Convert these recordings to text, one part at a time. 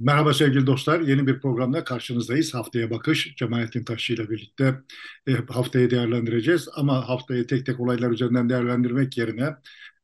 Merhaba sevgili dostlar. Yeni bir programda karşınızdayız. Haftaya Bakış Cemalettin Taşçı ile birlikte e, haftayı değerlendireceğiz. Ama haftayı tek tek olaylar üzerinden değerlendirmek yerine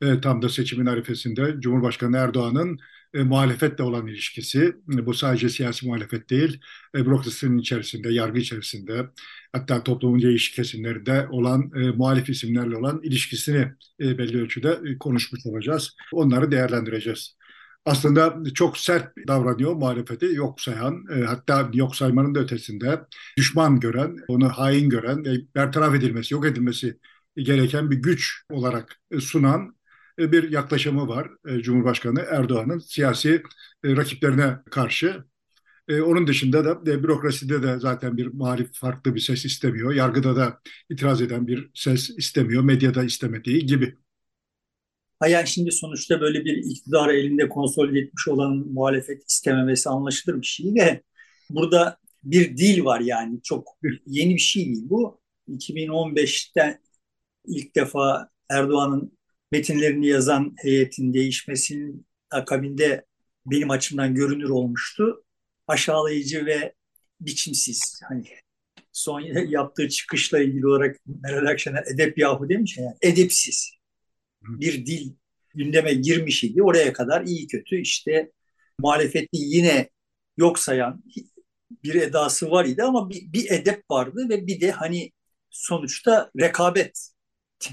e, tam da seçimin arifesinde Cumhurbaşkanı Erdoğan'ın e, muhalefetle olan ilişkisi, e, bu sadece siyasi muhalefet değil, e, bürokrasinin içerisinde, yargı içerisinde, hatta toplumun değişik kesimlerinde olan e, muhalif isimlerle olan ilişkisini e, belli ölçüde e, konuşmuş olacağız. Onları değerlendireceğiz aslında çok sert davranıyor muhalefeti yok sayan e, hatta yok saymanın da ötesinde düşman gören, onu hain gören ve bertaraf edilmesi, yok edilmesi gereken bir güç olarak sunan e, bir yaklaşımı var e, Cumhurbaşkanı Erdoğan'ın siyasi e, rakiplerine karşı. E, onun dışında da e, bürokraside de zaten bir muhalif farklı bir ses istemiyor. Yargıda da itiraz eden bir ses istemiyor. Medyada istemediği gibi. Yani şimdi sonuçta böyle bir iktidarı elinde konsolide etmiş olan muhalefet istememesi anlaşılır bir şey de burada bir dil var yani çok yeni bir şey değil bu. 2015'ten ilk defa Erdoğan'ın metinlerini yazan heyetin değişmesinin akabinde benim açımdan görünür olmuştu. Aşağılayıcı ve biçimsiz. Hani son yaptığı çıkışla ilgili olarak Meral Akşener edep yahu demiş ya, yani edepsiz bir dil gündeme girmiş idi. Oraya kadar iyi kötü işte muhalefeti yine yok sayan bir edası var idi ama bir, bir edep vardı ve bir de hani sonuçta rekabet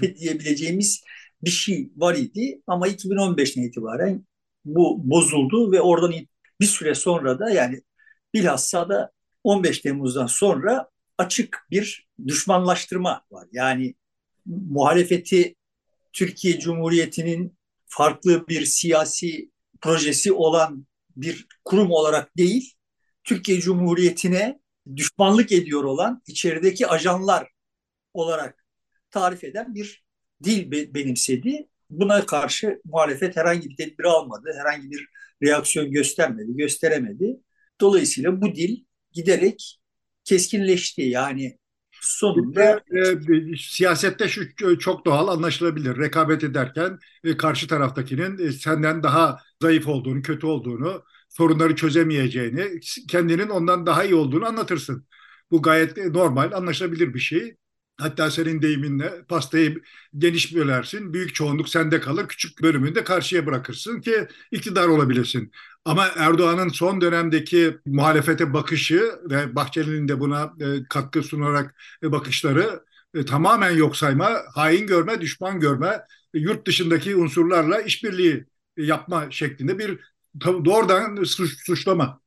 diyebileceğimiz bir şey var idi ama 2015'ten itibaren bu bozuldu ve oradan bir süre sonra da yani bilhassa da 15 Temmuz'dan sonra açık bir düşmanlaştırma var. Yani muhalefeti Türkiye Cumhuriyeti'nin farklı bir siyasi projesi olan bir kurum olarak değil, Türkiye Cumhuriyeti'ne düşmanlık ediyor olan içerideki ajanlar olarak tarif eden bir dil benimsedi. Buna karşı muhalefet herhangi bir tedbir almadı, herhangi bir reaksiyon göstermedi, gösteremedi. Dolayısıyla bu dil giderek keskinleşti. Yani sonunda e, e, siyasette şu çok doğal anlaşılabilir. Rekabet ederken e, karşı taraftakinin e, senden daha zayıf olduğunu, kötü olduğunu, sorunları çözemeyeceğini, kendinin ondan daha iyi olduğunu anlatırsın. Bu gayet normal, anlaşılabilir bir şey. Hatta senin deyiminle pastayı geniş bölersin, büyük çoğunluk sende kalır, küçük bölümünü de karşıya bırakırsın ki iktidar olabilesin. Ama Erdoğan'ın son dönemdeki muhalefete bakışı ve Bahçeli'nin de buna e, katkı sunarak e, bakışları e, tamamen yok sayma, hain görme, düşman görme, yurt dışındaki unsurlarla işbirliği yapma şeklinde bir doğrudan suç, suçlama.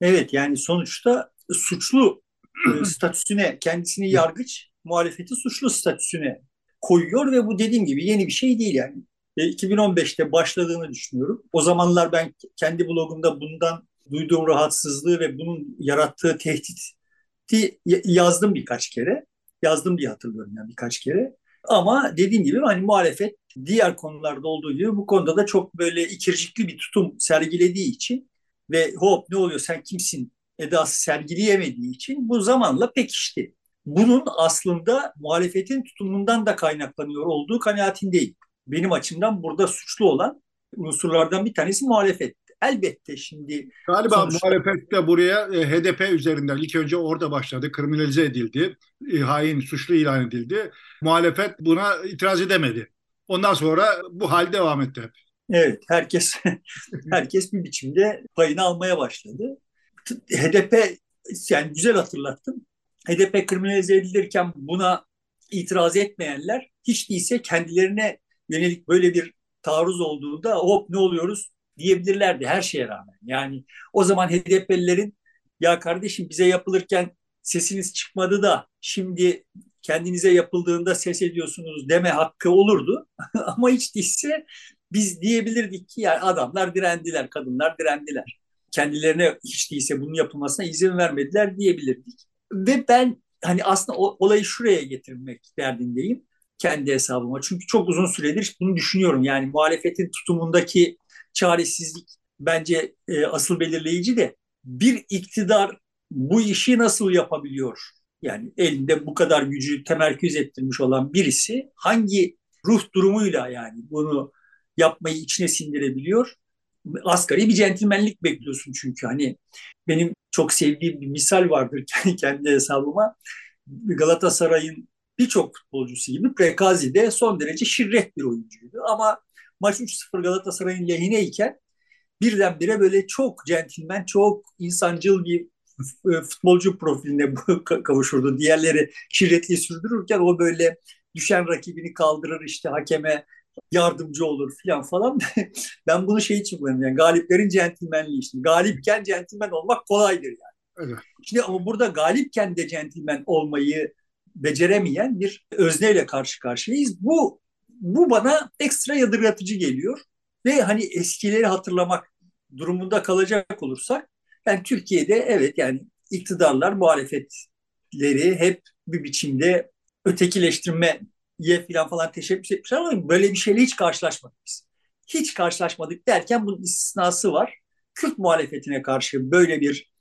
Evet yani sonuçta suçlu statüsüne kendisini yargıç muhalefeti suçlu statüsüne koyuyor ve bu dediğim gibi yeni bir şey değil yani. E, 2015'te başladığını düşünüyorum. O zamanlar ben kendi blogumda bundan duyduğum rahatsızlığı ve bunun yarattığı tehditi yazdım birkaç kere. Yazdım diye hatırlıyorum yani birkaç kere. Ama dediğim gibi hani muhalefet diğer konularda olduğu gibi bu konuda da çok böyle ikircikli bir tutum sergilediği için ve hop ne oluyor sen kimsin edası sergileyemediği için bu zamanla pekişti bunun aslında muhalefetin tutumundan da kaynaklanıyor olduğu kanaatindeyim. Benim açımdan burada suçlu olan unsurlardan bir tanesi muhalefet. Elbette şimdi galiba sonuçta... muhalefet de buraya e, HDP üzerinden ilk önce orada başladı, kriminalize edildi, e, hain, suçlu ilan edildi. Muhalefet buna itiraz edemedi. Ondan sonra bu hal devam etti. Evet, herkes herkes bir biçimde payını almaya başladı. HDP yani güzel hatırlattım. HDP kriminalize edilirken buna itiraz etmeyenler hiç değilse kendilerine yönelik böyle bir taarruz olduğunda hop ne oluyoruz diyebilirlerdi her şeye rağmen. Yani o zaman HDP'lilerin ya kardeşim bize yapılırken sesiniz çıkmadı da şimdi kendinize yapıldığında ses ediyorsunuz deme hakkı olurdu. Ama hiç değilse biz diyebilirdik ki yani adamlar direndiler, kadınlar direndiler. Kendilerine hiç değilse bunun yapılmasına izin vermediler diyebilirdik. Ve ben hani aslında olayı şuraya getirmek derdindeyim kendi hesabıma. Çünkü çok uzun süredir bunu düşünüyorum. Yani muhalefetin tutumundaki çaresizlik bence e, asıl belirleyici de bir iktidar bu işi nasıl yapabiliyor? Yani elinde bu kadar gücü temerküz ettirmiş olan birisi hangi ruh durumuyla yani bunu yapmayı içine sindirebiliyor? asgari bir centilmenlik bekliyorsun çünkü hani benim çok sevdiğim bir misal vardır kendi hesabıma. Galatasaray'ın birçok futbolcusu gibi Prekazi de son derece şirret bir oyuncuydu. Ama maç 3-0 Galatasaray'ın lehineyken birdenbire böyle çok centilmen, çok insancıl bir e, futbolcu profiline kavuşurdu. Diğerleri şirretliği sürdürürken o böyle düşen rakibini kaldırır işte hakeme yardımcı olur filan falan. ben bunu şey için kullanıyorum yani galiplerin centilmenliği işte. Galipken centilmen olmak kolaydır yani. Evet. Şimdi ama burada galipken de centilmen olmayı beceremeyen bir özneyle karşı karşıyayız. Bu bu bana ekstra yadırgatıcı geliyor ve hani eskileri hatırlamak durumunda kalacak olursak yani Türkiye'de evet yani iktidarlar muhalefetleri hep bir biçimde ötekileştirmeye falan falan teşebbüs etmişler ama böyle bir şeyle hiç karşılaşmadık biz. Hiç karşılaşmadık derken bunun istisnası var. Kürt muhalefetine karşı böyle bir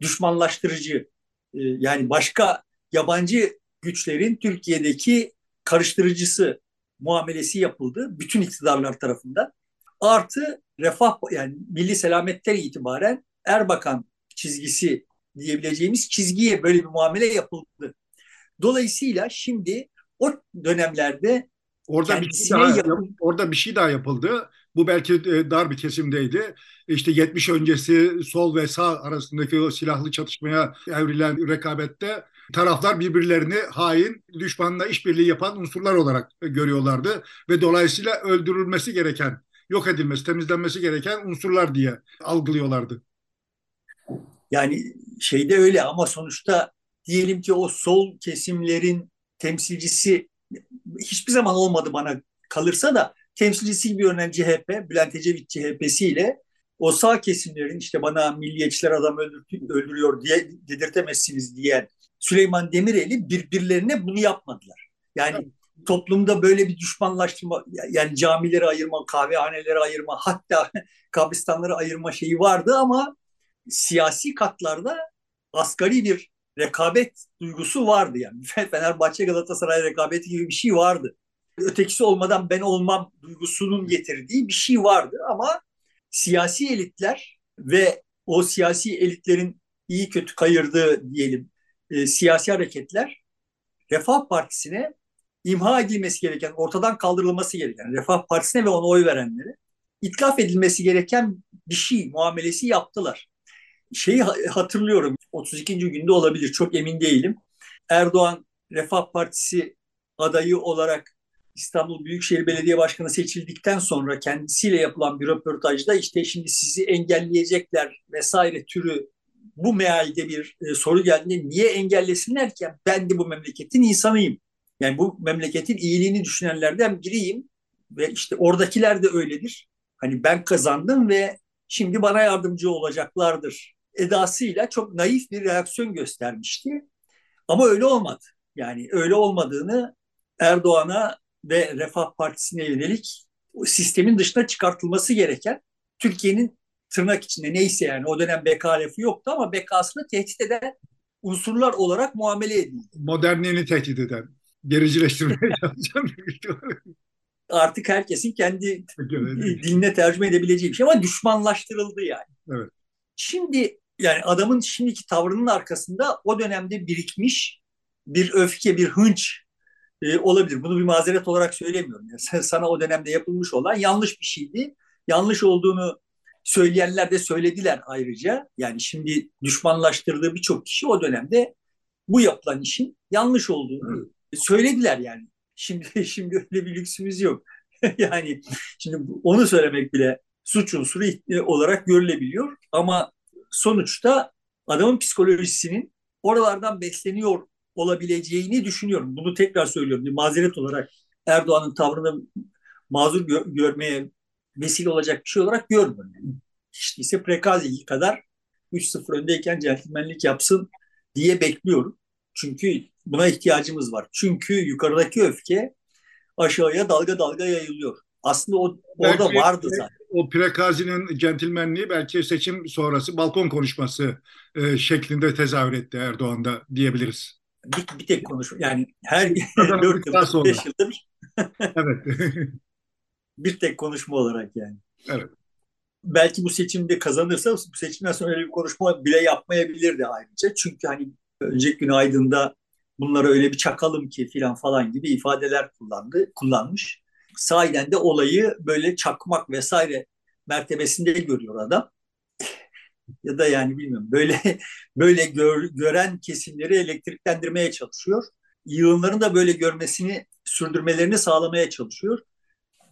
düşmanlaştırıcı e, yani başka yabancı güçlerin Türkiye'deki karıştırıcısı muamelesi yapıldı bütün iktidarlar tarafından. Artı refah yani milli selametten itibaren Erbakan çizgisi diyebileceğimiz çizgiye böyle bir muamele yapıldı. Dolayısıyla şimdi o dönemlerde Orada bir şey daha yapıldı. orada bir şey daha yapıldı. Bu belki e, dar bir kesimdeydi. İşte 70 öncesi sol ve sağ arasındaki o silahlı çatışmaya evrilen rekabette taraflar birbirlerini hain, düşmanla işbirliği yapan unsurlar olarak görüyorlardı ve dolayısıyla öldürülmesi gereken, yok edilmesi, temizlenmesi gereken unsurlar diye algılıyorlardı. Yani şeyde öyle ama sonuçta diyelim ki o sol kesimlerin temsilcisi hiçbir zaman olmadı bana kalırsa da temsilcisi bir örneğin CHP, Bülent Ecevit CHP'siyle o sağ kesimlerin işte bana milliyetçiler adam öldürüyor diye dedirtemezsiniz diyen Süleyman Demirel'i birbirlerine bunu yapmadılar. Yani evet. toplumda böyle bir düşmanlaştırma yani camileri ayırma, kahvehaneleri ayırma hatta kabristanları ayırma şeyi vardı ama siyasi katlarda asgari bir rekabet duygusu vardı yani. Fenerbahçe Galatasaray rekabeti gibi bir şey vardı. Ötekisi olmadan ben olmam duygusunun getirdiği bir şey vardı ama siyasi elitler ve o siyasi elitlerin iyi kötü kayırdığı diyelim e, siyasi hareketler Refah Partisi'ne imha edilmesi gereken, ortadan kaldırılması gereken, Refah Partisi'ne ve ona oy verenlere itlaf edilmesi gereken bir şey, muamelesi yaptılar. Şeyi hatırlıyorum, 32. günde olabilir, çok emin değilim. Erdoğan Refah Partisi adayı olarak İstanbul Büyükşehir Belediye Başkanı seçildikten sonra kendisiyle yapılan bir röportajda işte şimdi sizi engelleyecekler vesaire türü bu mealde bir e, soru geldiğinde niye engellesinler ki? Ben de bu memleketin insanıyım. Yani bu memleketin iyiliğini düşünenlerden biriyim ve işte oradakiler de öyledir. Hani ben kazandım ve şimdi bana yardımcı olacaklardır edasıyla çok naif bir reaksiyon göstermişti. Ama öyle olmadı. Yani öyle olmadığını Erdoğan'a ve Refah Partisi'ne yönelik sistemin dışına çıkartılması gereken Türkiye'nin tırnak içinde neyse yani o dönem BK lafı yoktu ama BK'sını tehdit eden unsurlar olarak muamele edildi. Modernliğini tehdit eden, gericileştirmeye çalışan Artık herkesin kendi diline tercüme edebileceği bir şey ama düşmanlaştırıldı yani. Evet. Şimdi yani adamın şimdiki tavrının arkasında o dönemde birikmiş bir öfke, bir hınç e, olabilir. Bunu bir mazeret olarak söylemiyorum. Yani sana o dönemde yapılmış olan yanlış bir şeydi. Yanlış olduğunu söyleyenler de söylediler ayrıca. Yani şimdi düşmanlaştırdığı birçok kişi o dönemde bu yapılan işin yanlış olduğunu söylediler yani. Şimdi şimdi öyle bir lüksümüz yok. yani şimdi onu söylemek bile suç unsuru olarak görülebiliyor ama sonuçta adamın psikolojisinin oralardan besleniyor olabileceğini düşünüyorum. Bunu tekrar söylüyorum. Bir mazeret olarak Erdoğan'ın tavrını mazur gö- görmeye vesile olacak bir şey olarak görmüyorum. Yani. Hiç değilse Prekazi kadar 3-0 öndeyken centilmenlik yapsın diye bekliyorum. Çünkü buna ihtiyacımız var. Çünkü yukarıdaki öfke aşağıya dalga dalga yayılıyor. Aslında o orada belki, vardı zaten. O Prekazi'nin centilmenliği belki seçim sonrası balkon konuşması e, şeklinde tezahür etti Erdoğan'da diyebiliriz. Bir, bir tek konuşma yani her 4 yıldır 5 yıldır evet. bir tek konuşma olarak yani. Evet. belki bu seçimde kazanırsa bu seçimden sonra öyle bir konuşma bile yapmayabilirdi ayrıca. Çünkü hani önceki günaydın'da bunlara öyle bir çakalım ki filan falan gibi ifadeler kullandı, kullanmış. Sahiden de olayı böyle çakmak vesaire mertebesinde görüyor adam. ya da yani bilmiyorum böyle böyle gör, gören kesimleri elektriklendirmeye çalışıyor. Yığınların da böyle görmesini sürdürmelerini sağlamaya çalışıyor.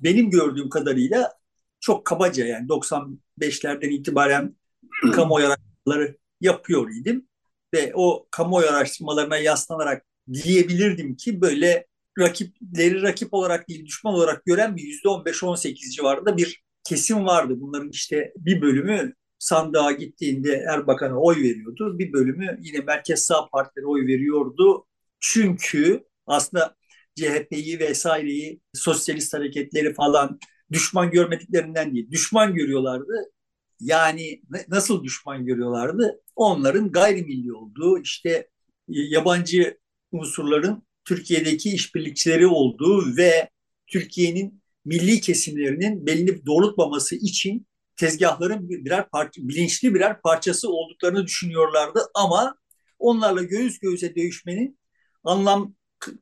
Benim gördüğüm kadarıyla çok kabaca yani 95'lerden itibaren kamuoyu araştırmaları yapıyor idim. Ve o kamuoyu araştırmalarına yaslanarak diyebilirdim ki böyle rakipleri rakip olarak değil düşman olarak gören bir yüzde 15-18 civarında bir kesim vardı. Bunların işte bir bölümü sandığa gittiğinde Erbakan'a oy veriyordu. Bir bölümü yine merkez sağ partilere oy veriyordu. Çünkü aslında CHP'yi vesaireyi, sosyalist hareketleri falan düşman görmediklerinden değil. Düşman görüyorlardı. Yani nasıl düşman görüyorlardı? Onların gayrimilli olduğu, işte yabancı unsurların Türkiye'deki işbirlikçileri olduğu ve Türkiye'nin milli kesimlerinin belini doğrultmaması için tezgahların birer parça, bilinçli birer parçası olduklarını düşünüyorlardı ama onlarla göğüs göğüse dövüşmenin anlam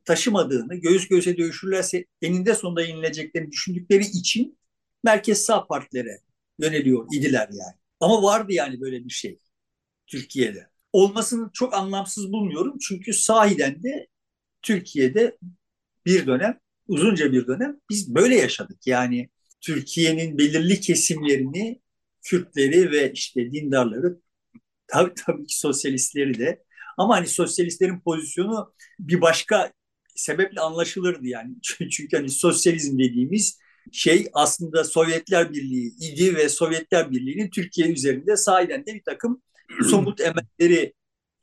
taşımadığını, göğüs göğüse dövüşürlerse eninde sonunda yenileceklerini düşündükleri için merkez sağ partilere yöneliyor idiler yani. Ama vardı yani böyle bir şey Türkiye'de. Olmasını çok anlamsız bulmuyorum çünkü sahiden de Türkiye'de bir dönem, uzunca bir dönem biz böyle yaşadık. Yani Türkiye'nin belirli kesimlerini, Kürtleri ve işte dindarları, tabii, tabii ki sosyalistleri de ama hani sosyalistlerin pozisyonu bir başka sebeple anlaşılırdı yani. Çünkü hani sosyalizm dediğimiz şey aslında Sovyetler Birliği idi ve Sovyetler Birliği'nin Türkiye üzerinde sahiden de bir takım somut emelleri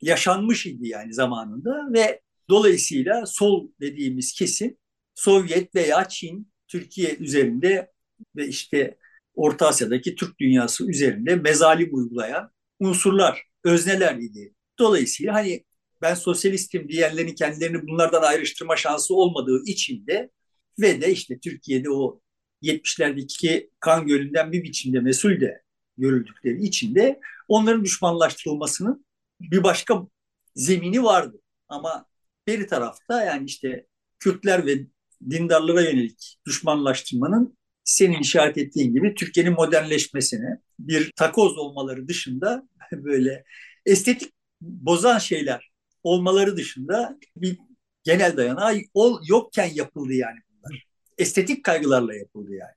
yaşanmış idi yani zamanında ve dolayısıyla sol dediğimiz kesim Sovyet veya Çin Türkiye üzerinde ve işte Orta Asya'daki Türk dünyası üzerinde mezalim uygulayan unsurlar, özneler idi. Dolayısıyla hani ben sosyalistim diyenlerin kendilerini bunlardan ayrıştırma şansı olmadığı için de ve de işte Türkiye'de o 70'lerdeki kan gölünden bir biçimde mesul de görüldükleri için de onların düşmanlaştırılmasının bir başka zemini vardı. Ama bir tarafta yani işte Kürtler ve dindarlara yönelik düşmanlaştırmanın senin işaret ettiğin gibi Türkiye'nin modernleşmesine bir takoz olmaları dışında böyle estetik bozan şeyler olmaları dışında bir genel dayanağı ol, yokken yapıldı yani bunlar. Estetik kaygılarla yapıldı yani.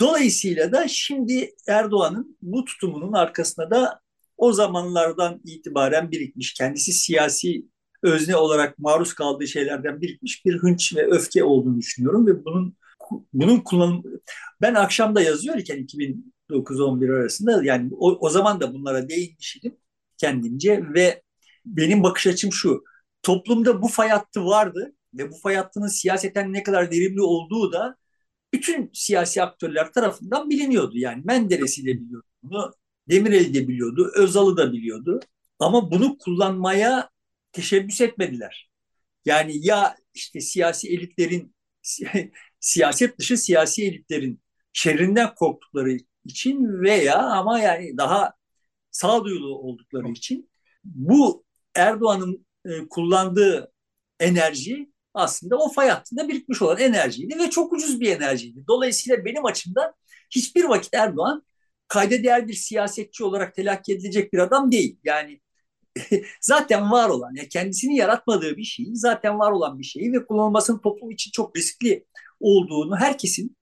Dolayısıyla da şimdi Erdoğan'ın bu tutumunun arkasında da o zamanlardan itibaren birikmiş, kendisi siyasi özne olarak maruz kaldığı şeylerden birikmiş bir hınç ve öfke olduğunu düşünüyorum ve bunun bunun kullanım ben akşamda yazıyor iken 2009-11 arasında yani o, o zaman da bunlara değinmiştim kendimce ve benim bakış açım şu. Toplumda bu fay hattı vardı ve bu fay hattının siyaseten ne kadar verimli olduğu da bütün siyasi aktörler tarafından biliniyordu. Yani Menderes'i de biliyordu bunu, Demirel de biliyordu, Özal'ı da biliyordu. Ama bunu kullanmaya teşebbüs etmediler. Yani ya işte siyasi elitlerin, siyaset dışı siyasi elitlerin şerrinden korktukları için veya ama yani daha sağduyulu oldukları için bu Erdoğan'ın e, kullandığı enerji aslında o fay hattında birikmiş olan enerjiydi ve çok ucuz bir enerjiydi. Dolayısıyla benim açımdan hiçbir vakit Erdoğan kayda değer bir siyasetçi olarak telakki edilecek bir adam değil. Yani zaten var olan, yani kendisini yaratmadığı bir şeyi, zaten var olan bir şeyi ve kullanılmasının toplum için çok riskli olduğunu herkesin,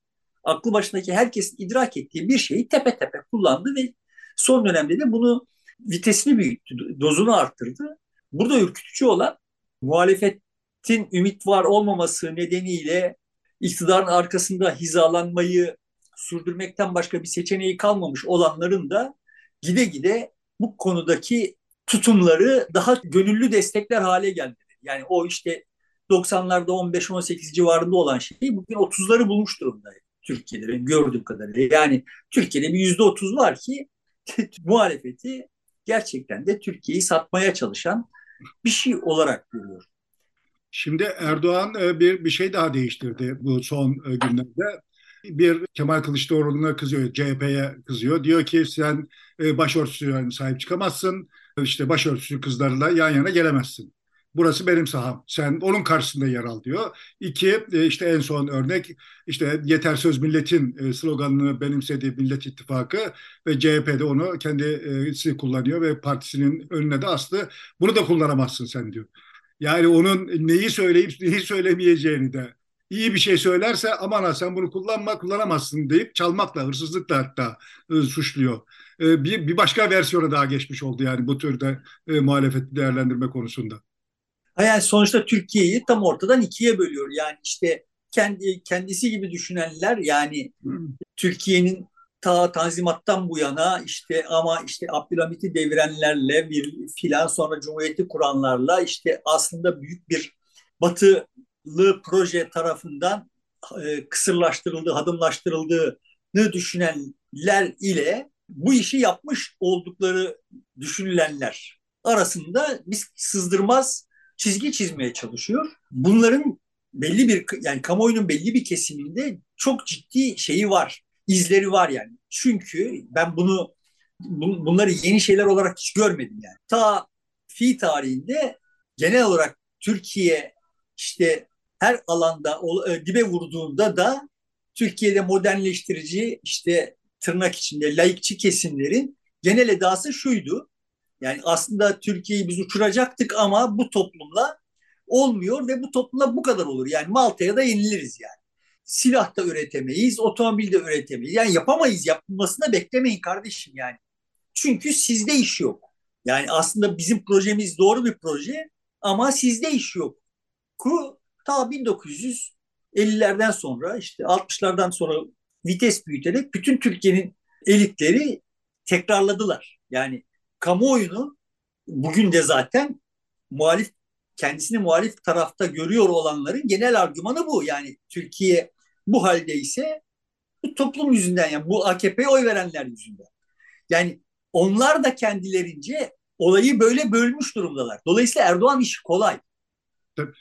aklı başındaki herkesin idrak ettiği bir şeyi tepe tepe kullandı ve son dönemde de bunu vitesini büyüttü, dozunu arttırdı. Burada ürkütücü olan muhalefetin ümit var olmaması nedeniyle iktidarın arkasında hizalanmayı sürdürmekten başka bir seçeneği kalmamış olanların da gide gide bu konudaki tutumları daha gönüllü destekler hale geldi. Yani o işte 90'larda 15-18 civarında olan şey bugün 30'ları bulmuş durumda Türkiye'de gördüğüm kadarıyla. Yani Türkiye'de bir %30 var ki muhalefeti gerçekten de Türkiye'yi satmaya çalışan bir şey olarak görüyor. Şimdi Erdoğan e, bir bir şey daha değiştirdi bu son e, günlerde. bir Kemal Kılıçdaroğlu'na kızıyor, CHP'ye kızıyor. Diyor ki sen e, başörtüsüne sahip çıkamazsın, işte başörtüsü kızlarla yan yana gelemezsin. Burası benim saham. Sen onun karşısında yer al diyor. İki, e, işte en son örnek işte yeter söz milletin e, sloganını benimsediği Millet İttifakı ve CHP'de onu kendisi kullanıyor ve partisinin önüne de astı. Bunu da kullanamazsın sen diyor. Yani onun neyi söyleyip neyi söylemeyeceğini de iyi bir şey söylerse aman ha sen bunu kullanma kullanamazsın deyip çalmakla hırsızlıkla hatta e, suçluyor. E, bir, bir başka versiyona daha geçmiş oldu yani bu türde e, muhalefeti değerlendirme konusunda. Yani sonuçta Türkiye'yi tam ortadan ikiye bölüyor. Yani işte kendi kendisi gibi düşünenler yani. Türkiye'nin ta Tanzimat'tan bu yana işte ama işte Abdülhamit'i devirenlerle bir filan sonra Cumhuriyeti kuranlarla işte aslında büyük bir batılı proje tarafından e, kısırlaştırıldığı, hadımlaştırıldığını düşünenler ile bu işi yapmış oldukları düşünülenler arasında biz sızdırmaz çizgi çizmeye çalışıyor. Bunların belli bir yani kamuoyunun belli bir kesiminde çok ciddi şeyi var, izleri var yani. Çünkü ben bunu bunları yeni şeyler olarak hiç görmedim yani. Ta fi tarihinde genel olarak Türkiye işte her alanda e, dibe vurduğunda da Türkiye'de modernleştirici işte tırnak içinde layıkçı kesimlerin genel edası şuydu. Yani aslında Türkiye'yi biz uçuracaktık ama bu toplumla olmuyor ve bu toplumla bu kadar olur. Yani Malta'ya da yeniliriz yani. Silah da üretemeyiz, otomobil de üretemeyiz. Yani yapamayız, yapılmasını beklemeyin kardeşim yani. Çünkü sizde iş yok. Yani aslında bizim projemiz doğru bir proje ama sizde iş yok. Ku ta 1950'lerden sonra işte 60'lardan sonra vites büyüterek bütün Türkiye'nin elitleri tekrarladılar. Yani kamuoyunu bugün de zaten muhalif kendisini muhalif tarafta görüyor olanların genel argümanı bu. Yani Türkiye bu halde ise bu toplum yüzünden yani bu AKP'ye oy verenler yüzünden. Yani onlar da kendilerince olayı böyle bölmüş durumdalar. Dolayısıyla Erdoğan işi kolay. Evet.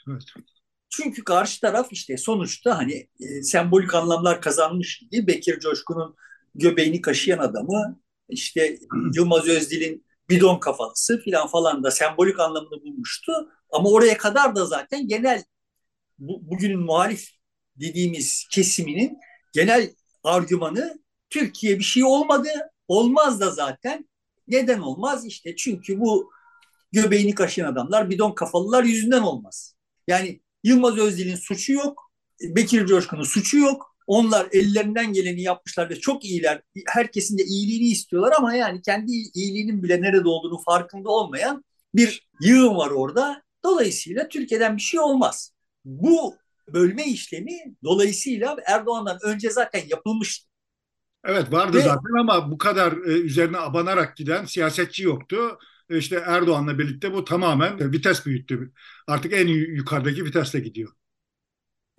Çünkü karşı taraf işte sonuçta hani e, sembolik anlamlar kazanmış gibi Bekir Coşkun'un göbeğini kaşıyan adamı işte Yılmaz Özdil'in bidon kafalısı filan falan da sembolik anlamını bulmuştu. Ama oraya kadar da zaten genel bu, bugünün muhalif dediğimiz kesiminin genel argümanı Türkiye bir şey olmadı. Olmaz da zaten. Neden olmaz? İşte çünkü bu göbeğini kaşıyan adamlar bidon kafalılar yüzünden olmaz. Yani Yılmaz Özdil'in suçu yok. Bekir Coşkun'un suçu yok. Onlar ellerinden geleni yapmışlar ve çok iyiler. Herkesin de iyiliğini istiyorlar ama yani kendi iyiliğinin bile nerede olduğunu farkında olmayan bir yığın var orada. Dolayısıyla Türkiye'den bir şey olmaz. Bu bölme işlemi dolayısıyla Erdoğan'dan önce zaten yapılmıştı. Evet vardı Ve, zaten ama bu kadar e, üzerine abanarak giden siyasetçi yoktu. E, işte Erdoğan'la birlikte bu tamamen vites büyüttü. Artık en yukarıdaki vitesle gidiyor.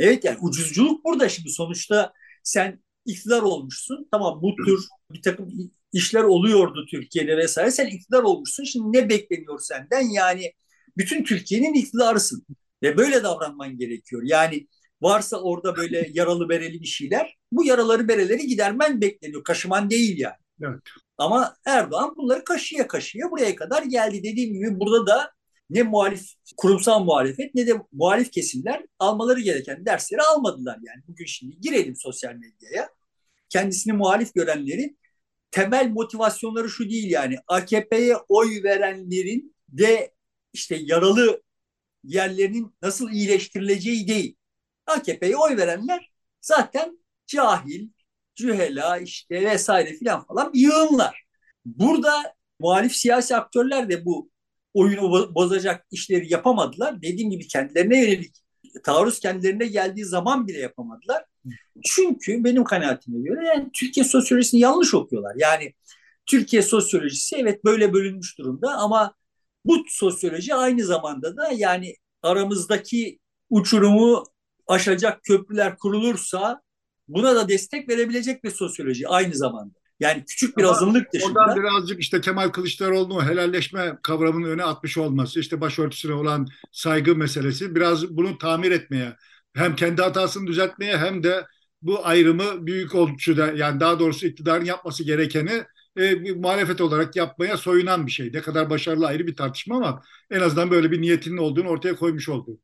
Evet yani ucuzculuk burada şimdi sonuçta sen iktidar olmuşsun. Tamam bu tür bir takım işler oluyordu Türkiye'de vesaire. Sen iktidar olmuşsun. Şimdi ne bekleniyor senden? Yani bütün Türkiye'nin iktidarısın. Ve böyle davranman gerekiyor. Yani varsa orada böyle yaralı bereli bir şeyler bu yaraları bereleri gidermen bekleniyor. Kaşıman değil yani. Evet. Ama Erdoğan bunları kaşıya kaşıya buraya kadar geldi. Dediğim gibi burada da ne muhalif kurumsal muhalefet ne de muhalif kesimler almaları gereken dersleri almadılar yani. Bugün şimdi girelim sosyal medyaya. Kendisini muhalif görenlerin temel motivasyonları şu değil yani AKP'ye oy verenlerin de işte yaralı yerlerinin nasıl iyileştirileceği değil. AKP'ye oy verenler zaten cahil, cühela işte vesaire filan falan yığınlar. Burada muhalif siyasi aktörler de bu oyunu bozacak işleri yapamadılar. Dediğim gibi kendilerine yönelik taarruz kendilerine geldiği zaman bile yapamadılar. Çünkü benim kanaatime göre yani Türkiye sosyolojisini yanlış okuyorlar. Yani Türkiye sosyolojisi evet böyle bölünmüş durumda ama bu sosyoloji aynı zamanda da yani aramızdaki uçurumu aşacak köprüler kurulursa buna da destek verebilecek bir sosyoloji aynı zamanda. Yani küçük bir Ama azınlık dışında. Oradan birazcık işte Kemal Kılıçdaroğlu'nun helalleşme kavramının öne atmış olması, işte başörtüsüne olan saygı meselesi biraz bunu tamir etmeye, hem kendi hatasını düzeltmeye hem de bu ayrımı büyük ölçüde yani daha doğrusu iktidarın yapması gerekeni e, bir muhalefet olarak yapmaya soyunan bir şey. Ne kadar başarılı ayrı bir tartışma ama en azından böyle bir niyetinin olduğunu ortaya koymuş oldu.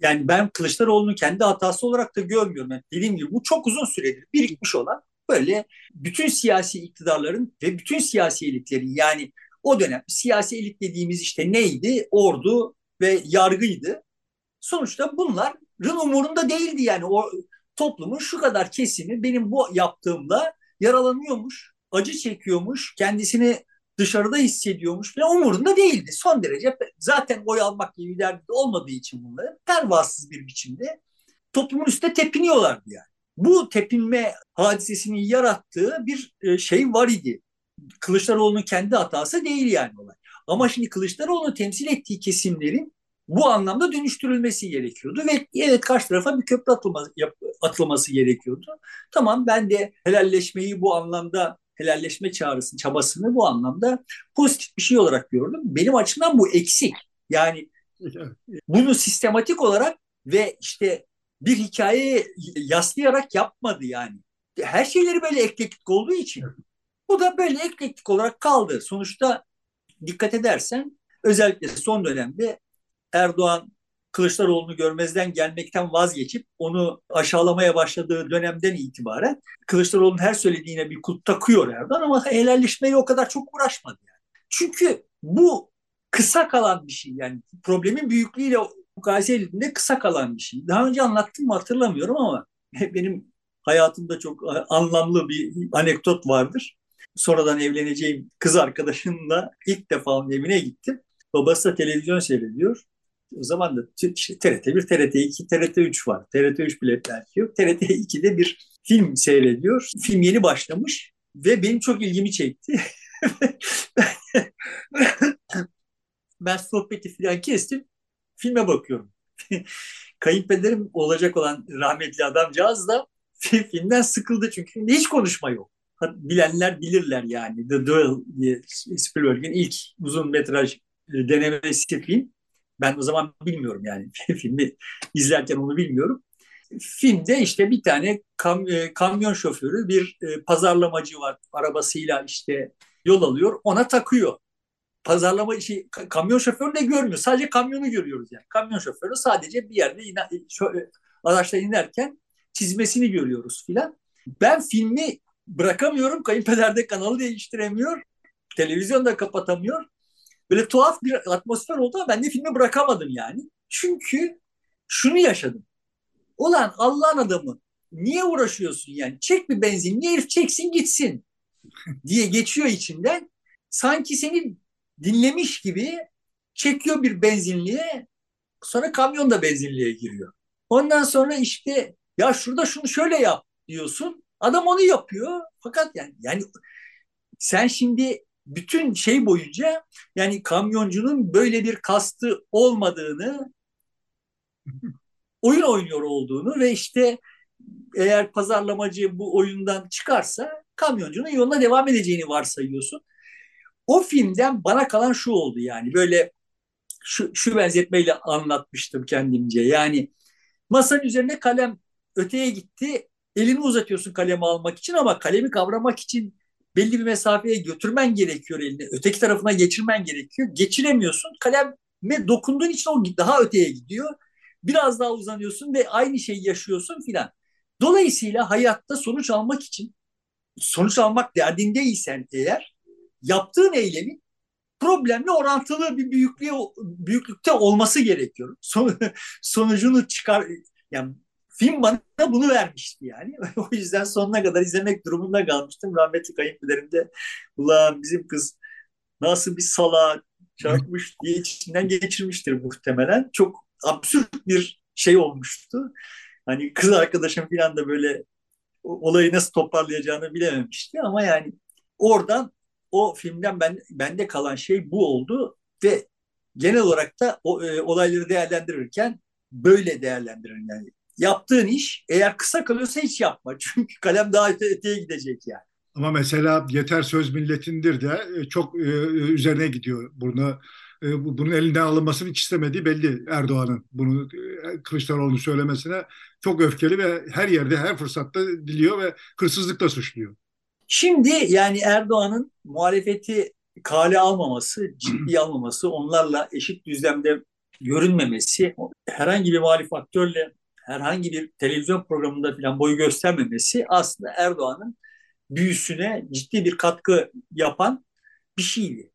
Yani ben Kılıçdaroğlu'nun kendi hatası olarak da görmüyorum. Yani dediğim gibi bu çok uzun süredir birikmiş olan böyle bütün siyasi iktidarların ve bütün siyasi elitlerin yani o dönem siyasi elit dediğimiz işte neydi? Ordu ve yargıydı. Sonuçta bunların umurunda değildi yani o toplumun şu kadar kesimi benim bu yaptığımda yaralanıyormuş, acı çekiyormuş, kendisini dışarıda hissediyormuş falan umurunda değildi. Son derece zaten oy almak gibi derdi olmadığı için bunları pervasız bir biçimde toplumun üstüne tepiniyorlardı yani. Bu tepinme hadisesini yarattığı bir e, şey var idi. Kılıçdaroğlu'nun kendi hatası değil yani olay. Ama şimdi Kılıçdaroğlu'nu temsil ettiği kesimlerin bu anlamda dönüştürülmesi gerekiyordu ve evet karşı tarafa bir köprü atılması, atılması gerekiyordu. Tamam ben de helalleşmeyi bu anlamda helalleşme çağrısını, çabasını bu anlamda pozitif bir şey olarak gördüm. Benim açımdan bu eksik. Yani bunu sistematik olarak ve işte bir hikaye yaslayarak yapmadı yani. Her şeyleri böyle eklektik olduğu için bu da böyle eklektik olarak kaldı. Sonuçta dikkat edersen özellikle son dönemde Erdoğan Kılıçdaroğlu'nu görmezden gelmekten vazgeçip onu aşağılamaya başladığı dönemden itibaren Kılıçdaroğlu'nun her söylediğine bir kut takıyor Erdoğan ama helalleşmeye o kadar çok uğraşmadı. Yani. Çünkü bu kısa kalan bir şey yani problemin büyüklüğüyle mukayese edildiğinde kısa kalan bir şey. Daha önce anlattım mı hatırlamıyorum ama benim hayatımda çok anlamlı bir anekdot vardır. Sonradan evleneceğim kız arkadaşımla ilk defa onun evine gittim. Babası da televizyon seyrediyor. O zaman da işte TRT 1, TRT 2, TRT 3 var. TRT 3 bile belki yok. TRT 2'de bir film seyrediyor. Film yeni başlamış ve benim çok ilgimi çekti. ben sohbeti falan kestim. Filme bakıyorum. Kayınpederim olacak olan rahmetli adamcağız da filmden sıkıldı çünkü hiç konuşma yok. Bilenler bilirler yani. The Duel diye Spielberg'in ilk uzun metraj e, denemesi film. Ben o zaman bilmiyorum yani filmi izlerken onu bilmiyorum. Filmde işte bir tane kam, e, kamyon şoförü bir e, pazarlamacı var arabasıyla işte yol alıyor ona takıyor. Pazarlama işi kamyon şoförü de görmüyor. Sadece kamyonu görüyoruz yani. Kamyon şoförü sadece bir yerde iner, şöyle, araçta inerken çizmesini görüyoruz filan. Ben filmi bırakamıyorum. Kayınpeder de kanalı değiştiremiyor. Televizyon da kapatamıyor. Böyle tuhaf bir atmosfer oldu ama ben de filmi bırakamadım yani. Çünkü şunu yaşadım. Ulan Allah'ın adamı niye uğraşıyorsun yani? Çek bir benzin, niye herif çeksin gitsin diye geçiyor içinden. Sanki seni dinlemiş gibi çekiyor bir benzinliğe sonra kamyon da benzinliğe giriyor. Ondan sonra işte ya şurada şunu şöyle yap diyorsun. Adam onu yapıyor. Fakat yani yani sen şimdi bütün şey boyunca yani kamyoncunun böyle bir kastı olmadığını oyun oynuyor olduğunu ve işte eğer pazarlamacı bu oyundan çıkarsa kamyoncunun yoluna devam edeceğini varsayıyorsun. O filmden bana kalan şu oldu yani böyle şu, şu benzetmeyle anlatmıştım kendimce. Yani masanın üzerine kalem öteye gitti. Elini uzatıyorsun kalemi almak için ama kalemi kavramak için belli bir mesafeye götürmen gerekiyor elini. Öteki tarafına geçirmen gerekiyor. Geçiremiyorsun. Kaleme dokunduğun için o daha öteye gidiyor. Biraz daha uzanıyorsun ve aynı şeyi yaşıyorsun filan. Dolayısıyla hayatta sonuç almak için sonuç almak derdindeysen eğer yaptığın eylemin problemle orantılı bir büyüklüğe büyüklükte olması gerekiyor. Son, sonucunu çıkar yani film bana bunu vermişti yani. o yüzden sonuna kadar izlemek durumunda kalmıştım. Rahmetli kayınpederim de ulan bizim kız nasıl bir sala çarpmış diye içinden geçirmiştir muhtemelen. Çok absürt bir şey olmuştu. Hani kız arkadaşım falan da böyle olayı nasıl toparlayacağını bilememişti ama yani oradan o filmden ben bende kalan şey bu oldu ve genel olarak da o, e, olayları değerlendirirken böyle değerlendiririm yani yaptığın iş eğer kısa kalıyorsa hiç yapma. Çünkü kalem daha öteye gidecek yani. Ama mesela yeter söz milletindir de e, çok e, üzerine gidiyor. Bunu e, bunun elinden alınmasını hiç istemediği belli Erdoğan'ın. Bunu e, Kılıçdaroğlu'nun söylemesine çok öfkeli ve her yerde her fırsatta diliyor ve hırsızlıkla suçluyor. Şimdi yani Erdoğan'ın muhalefeti kale almaması, ciddi almaması, onlarla eşit düzlemde görünmemesi, herhangi bir muhalif aktörle herhangi bir televizyon programında falan boyu göstermemesi aslında Erdoğan'ın büyüsüne ciddi bir katkı yapan bir şeydi.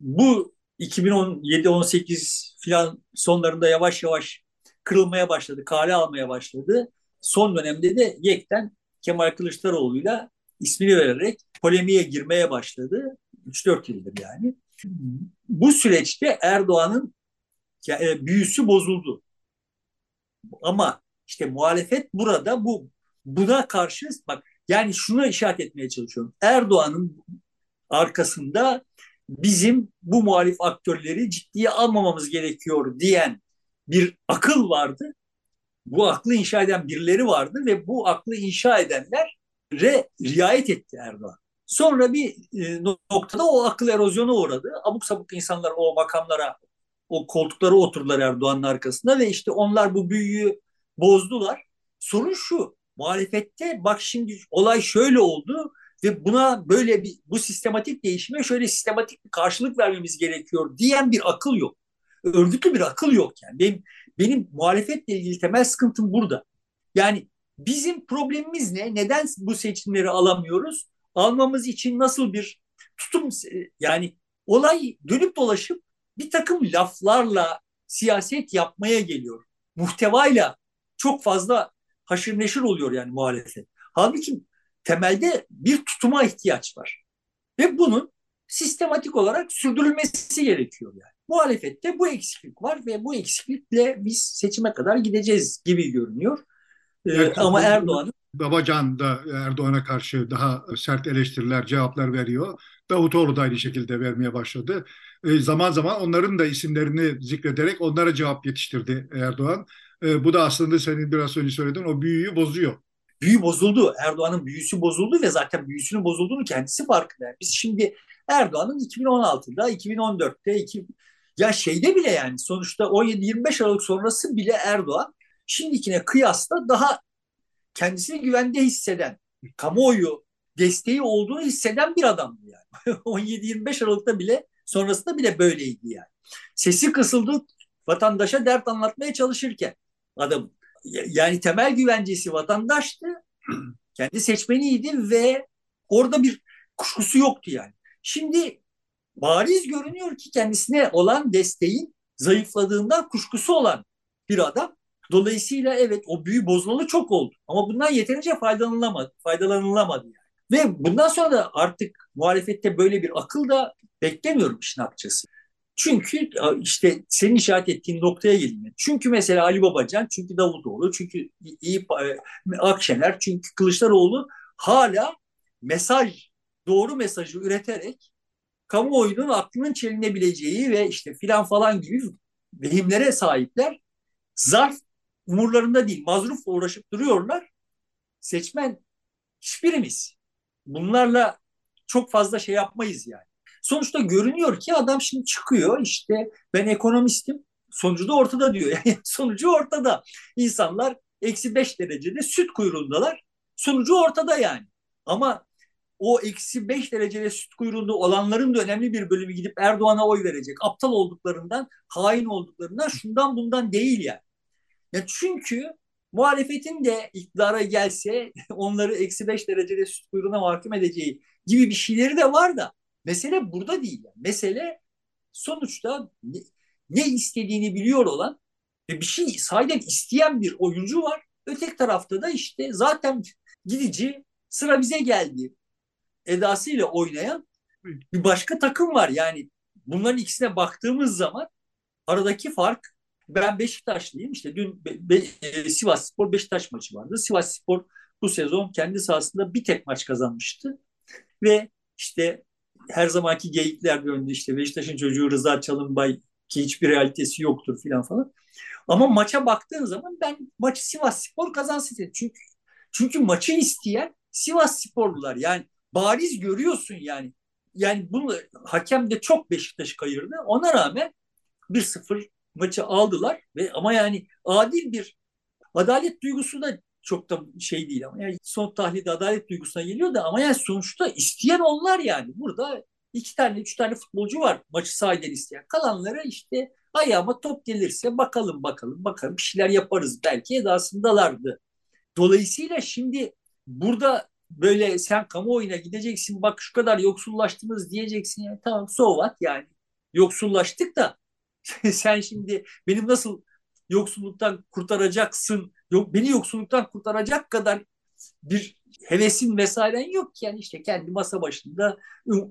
Bu 2017-18 falan sonlarında yavaş yavaş kırılmaya başladı, kale almaya başladı. Son dönemde de yekten Kemal Kılıçdaroğlu'yla ismini vererek polemiğe girmeye başladı. 3-4 yıldır yani. Bu süreçte Erdoğan'ın e, büyüsü bozuldu. Ama işte muhalefet burada bu buna karşı bak yani şunu işaret etmeye çalışıyorum. Erdoğan'ın arkasında bizim bu muhalif aktörleri ciddiye almamamız gerekiyor diyen bir akıl vardı. Bu aklı inşa eden birileri vardı ve bu aklı inşa edenler re riayet etti Erdoğan. Sonra bir e, noktada o akıl erozyona uğradı. Abuk sabuk insanlar o makamlara, o koltuklara oturdular Erdoğan'ın arkasında ve işte onlar bu büyüyü bozdular. Sorun şu, muhalefette bak şimdi olay şöyle oldu ve buna böyle bir bu sistematik değişime şöyle sistematik bir karşılık vermemiz gerekiyor diyen bir akıl yok. Örgütlü bir akıl yok yani. Benim benim muhalefetle ilgili temel sıkıntım burada. Yani bizim problemimiz ne? Neden bu seçimleri alamıyoruz? Almamız için nasıl bir tutum yani olay dönüp dolaşıp bir takım laflarla siyaset yapmaya geliyor. Muhtevayla çok fazla haşır neşir oluyor yani muhalefet. Halbuki temelde bir tutuma ihtiyaç var. Ve bunun sistematik olarak sürdürülmesi gerekiyor yani. Muhalefette bu eksiklik var ve bu eksiklikle biz seçime kadar gideceğiz gibi görünüyor. Ee, ama Erdoğan Babacan da Erdoğan'a karşı daha sert eleştiriler, cevaplar veriyor. Davutoğlu da aynı şekilde vermeye başladı. E, zaman zaman onların da isimlerini zikrederek onlara cevap yetiştirdi Erdoğan. E, bu da aslında senin biraz önce söylediğin o büyüyü bozuyor. Büyü bozuldu. Erdoğan'ın büyüsü bozuldu ve zaten büyüsünün bozulduğunu kendisi farkında. Biz şimdi Erdoğan'ın 2016'da, 2014'te, 2, ya şeyde bile yani sonuçta 17-25 Aralık sonrası bile Erdoğan şimdikine kıyasla daha kendisini güvende hisseden, kamuoyu desteği olduğunu hisseden bir adamdı yani. 17-25 Aralık'ta bile sonrasında bile böyleydi yani. Sesi kısıldı vatandaşa dert anlatmaya çalışırken adam yani temel güvencesi vatandaştı. Kendi seçmeniydi ve orada bir kuşkusu yoktu yani. Şimdi bariz görünüyor ki kendisine olan desteğin zayıfladığından kuşkusu olan bir adam. Dolayısıyla evet o büyü bozulalı çok oldu. Ama bundan yeterince faydalanılamadı. faydalanılamadı yani. Ve bundan sonra da artık muhalefette böyle bir akıl da beklemiyorum işin akçası. Çünkü işte senin işaret ettiğin noktaya gelin. Çünkü mesela Ali Babacan, çünkü Davutoğlu, çünkü İyi Akşener, çünkü Kılıçdaroğlu hala mesaj, doğru mesajı üreterek kamuoyunun aklının çelinebileceği ve işte filan falan gibi vehimlere sahipler. Zarf umurlarında değil, mazrufla uğraşıp duruyorlar. Seçmen hiçbirimiz bunlarla çok fazla şey yapmayız yani. Sonuçta görünüyor ki adam şimdi çıkıyor işte ben ekonomistim sonucu da ortada diyor. Yani sonucu ortada. İnsanlar eksi beş derecede süt kuyruğundalar. Sonucu ortada yani. Ama o eksi beş derecede süt kuyruğunda olanların da önemli bir bölümü gidip Erdoğan'a oy verecek. Aptal olduklarından, hain olduklarından, şundan bundan değil yani. Ya çünkü muhalefetin de iktidara gelse onları eksi beş derecede süt kuyruğuna mahkum edeceği gibi bir şeyleri de var da Mesele burada değil. Yani. Mesele sonuçta ne, ne istediğini biliyor olan ve bir şey sahiden isteyen bir oyuncu var. Öteki tarafta da işte zaten gidici sıra bize geldi edasıyla oynayan bir başka takım var. Yani bunların ikisine baktığımız zaman aradaki fark ben Beşiktaşlıyım. İşte dün Be- Be- e, Sivas Spor Beşiktaş maçı vardı. Sivas Spor bu sezon kendi sahasında bir tek maç kazanmıştı. Ve işte her zamanki geyikler döndü işte Beşiktaş'ın çocuğu Rıza Çalınbay ki hiçbir realitesi yoktur filan falan. Ama maça baktığın zaman ben maçı Sivas Spor kazansın dedim. Çünkü çünkü maçı isteyen Sivas Sporlular yani bariz görüyorsun yani. Yani bunu hakem de çok Beşiktaş'ı kayırdı. Ona rağmen 1-0 maçı aldılar ve ama yani adil bir adalet duygusu da çok da şey değil ama yani son tahlilde adalet duygusuna geliyor da ama yani sonuçta isteyen onlar yani. Burada iki tane, üç tane futbolcu var maçı sahiden isteyen. Kalanları işte ayağıma top gelirse bakalım bakalım bakalım bir şeyler yaparız belki edasındalardı. Dolayısıyla şimdi burada böyle sen kamuoyuna gideceksin bak şu kadar yoksullaştınız diyeceksin yani tamam so what yani yoksullaştık da sen şimdi benim nasıl yoksulluktan kurtaracaksın yok beni yoksulluktan kurtaracak kadar bir hevesin vesairen yok ki yani işte kendi masa başında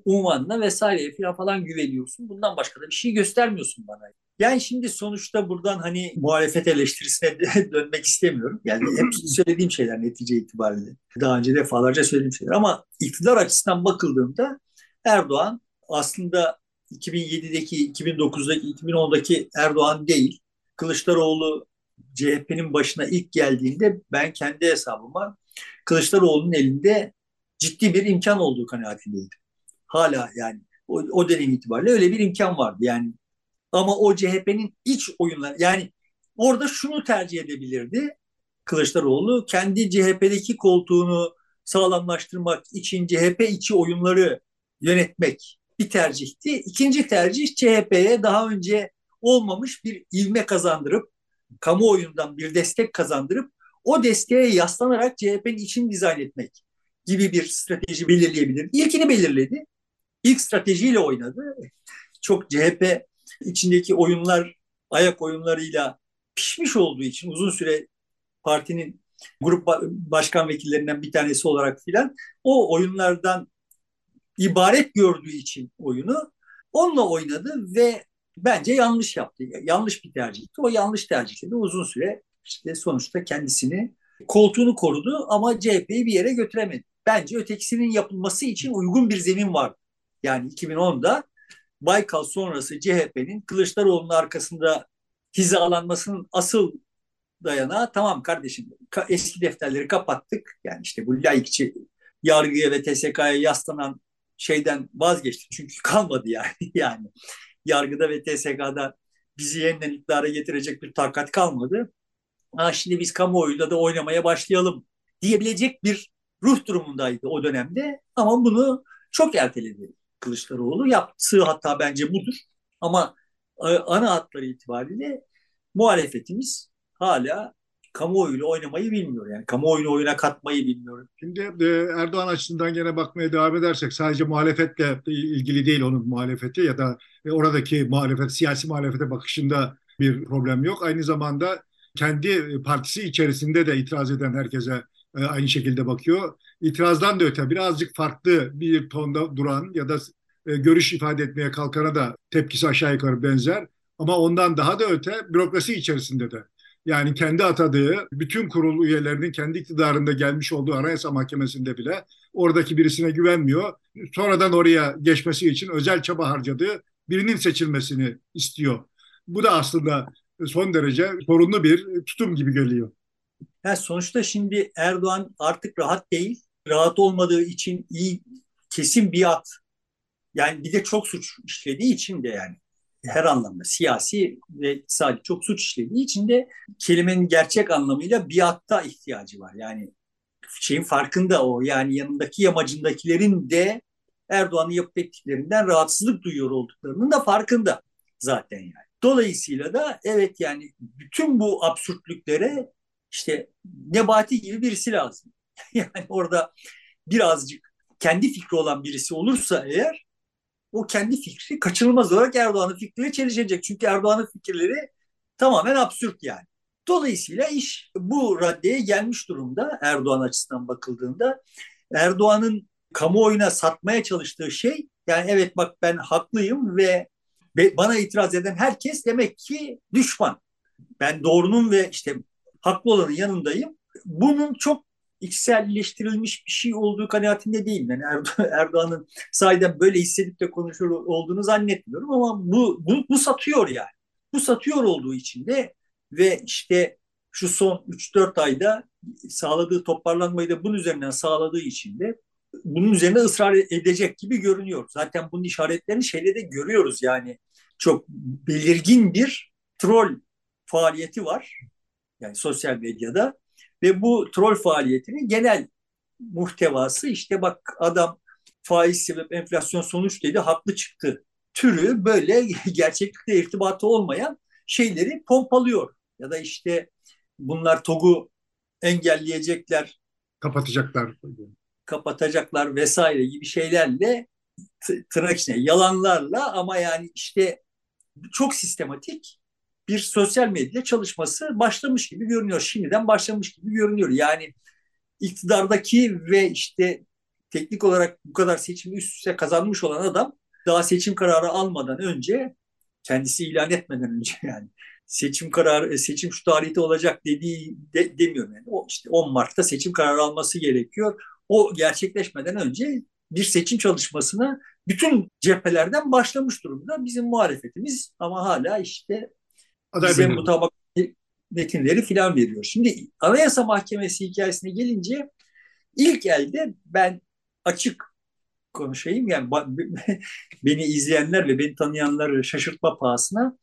umanına vesaireye falan falan güveniyorsun. Bundan başka da bir şey göstermiyorsun bana. Yani şimdi sonuçta buradan hani muhalefet eleştirisine dönmek istemiyorum. Yani hep söylediğim şeyler netice itibariyle. Daha önce defalarca söylediğim şeyler. Ama iktidar açısından bakıldığında Erdoğan aslında 2007'deki, 2009'daki, 2010'daki Erdoğan değil. Kılıçdaroğlu CHP'nin başına ilk geldiğinde ben kendi hesabıma Kılıçdaroğlu'nun elinde ciddi bir imkan olduğu kanaatindeydim. Hala yani o, o dönem itibariyle öyle bir imkan vardı. Yani ama o CHP'nin iç oyunları yani orada şunu tercih edebilirdi Kılıçdaroğlu kendi CHP'deki koltuğunu sağlamlaştırmak için CHP içi oyunları yönetmek bir tercihti. İkinci tercih CHP'ye daha önce olmamış bir ilme kazandırıp kamuoyundan bir destek kazandırıp o desteğe yaslanarak CHP'nin için dizayn etmek gibi bir strateji belirleyebilir. İlkini belirledi. İlk stratejiyle oynadı. Çok CHP içindeki oyunlar ayak oyunlarıyla pişmiş olduğu için uzun süre partinin grup başkan vekillerinden bir tanesi olarak filan o oyunlardan ibaret gördüğü için oyunu onunla oynadı ve bence yanlış yaptı. Yanlış bir tercihti. O yanlış tercihte de uzun süre işte sonuçta kendisini koltuğunu korudu ama CHP'yi bir yere götüremedi. Bence ötekisinin yapılması için uygun bir zemin var. Yani 2010'da Baykal sonrası CHP'nin Kılıçdaroğlu'nun arkasında hizalanmasının asıl dayanağı tamam kardeşim eski defterleri kapattık. Yani işte bu laikçi yargıya ve TSK'ya yaslanan şeyden vazgeçtik. Çünkü kalmadı yani. yani yargıda ve TSK'da bizi yeniden iktidara getirecek bir takat kalmadı. Ha, şimdi biz kamuoyuyla da oynamaya başlayalım diyebilecek bir ruh durumundaydı o dönemde. Ama bunu çok erteledi Kılıçdaroğlu. Yaptığı hatta bence budur. Ama e, ana hatları itibariyle muhalefetimiz hala kamuoyuyla oynamayı bilmiyor. Yani kamuoyunu oyuna katmayı bilmiyor. Şimdi e, Erdoğan açısından gene bakmaya devam edersek sadece muhalefetle ilgili değil onun muhalefeti ya da e, oradaki muhalefet, siyasi muhalefete bakışında bir problem yok. Aynı zamanda kendi partisi içerisinde de itiraz eden herkese e, aynı şekilde bakıyor. İtirazdan da öte birazcık farklı bir tonda duran ya da görüş ifade etmeye kalkana da tepkisi aşağı yukarı benzer. Ama ondan daha da öte bürokrasi içerisinde de yani kendi atadığı bütün kurul üyelerinin kendi iktidarında gelmiş olduğu Anayasa Mahkemesi'nde bile oradaki birisine güvenmiyor. Sonradan oraya geçmesi için özel çaba harcadığı birinin seçilmesini istiyor. Bu da aslında son derece sorunlu bir tutum gibi geliyor. Ya sonuçta şimdi Erdoğan artık rahat değil. Rahat olmadığı için iyi kesin bir at. Yani bir de çok suç işlediği için de yani her anlamda siyasi ve sadece çok suç işlediği için de kelimenin gerçek anlamıyla biatta ihtiyacı var. Yani şeyin farkında o. Yani yanındaki yamacındakilerin de Erdoğan'ın yapıp ettiklerinden rahatsızlık duyuyor olduklarının da farkında zaten yani. Dolayısıyla da evet yani bütün bu absürtlüklere işte Nebati gibi birisi lazım. yani orada birazcık kendi fikri olan birisi olursa eğer o kendi fikri kaçınılmaz olarak Erdoğan'ın fikriyle çelişecek. Çünkü Erdoğan'ın fikirleri tamamen absürt yani. Dolayısıyla iş bu raddeye gelmiş durumda Erdoğan açısından bakıldığında. Erdoğan'ın kamuoyuna satmaya çalıştığı şey yani evet bak ben haklıyım ve bana itiraz eden herkes demek ki düşman. Ben doğrunun ve işte haklı olanın yanındayım. Bunun çok içselleştirilmiş bir şey olduğu kanaatinde değilim. Yani Erdoğan'ın sahiden böyle hissedip de konuşur olduğunu zannetmiyorum ama bu, bu, bu satıyor yani. Bu satıyor olduğu için de ve işte şu son 3-4 ayda sağladığı toparlanmayı da bunun üzerinden sağladığı için de bunun üzerine ısrar edecek gibi görünüyor. Zaten bunun işaretlerini şeyde de görüyoruz yani çok belirgin bir troll faaliyeti var. Yani sosyal medyada ve bu troll faaliyetinin genel muhtevası işte bak adam faiz sebep enflasyon sonuç dedi haklı çıktı türü böyle gerçeklikle irtibatı olmayan şeyleri pompalıyor. Ya da işte bunlar TOG'u engelleyecekler. Kapatacaklar. Kapatacaklar vesaire gibi şeylerle tırnak içine yalanlarla ama yani işte çok sistematik bir sosyal medya çalışması başlamış gibi görünüyor. Şimdiden başlamış gibi görünüyor. Yani iktidardaki ve işte teknik olarak bu kadar seçimi üst üste kazanmış olan adam daha seçim kararı almadan önce kendisi ilan etmeden önce yani seçim kararı seçim şu tarihte olacak dediği de, demiyorum yani. O işte 10 Mart'ta seçim kararı alması gerekiyor. O gerçekleşmeden önce bir seçim çalışmasına bütün cephelerden başlamış durumda. Bizim muhalefetimiz ama hala işte Aday bize mutabak metinleri filan veriyor. Şimdi Anayasa Mahkemesi hikayesine gelince ilk elde ben açık konuşayım. Yani beni izleyenler ve beni tanıyanları şaşırtma pahasına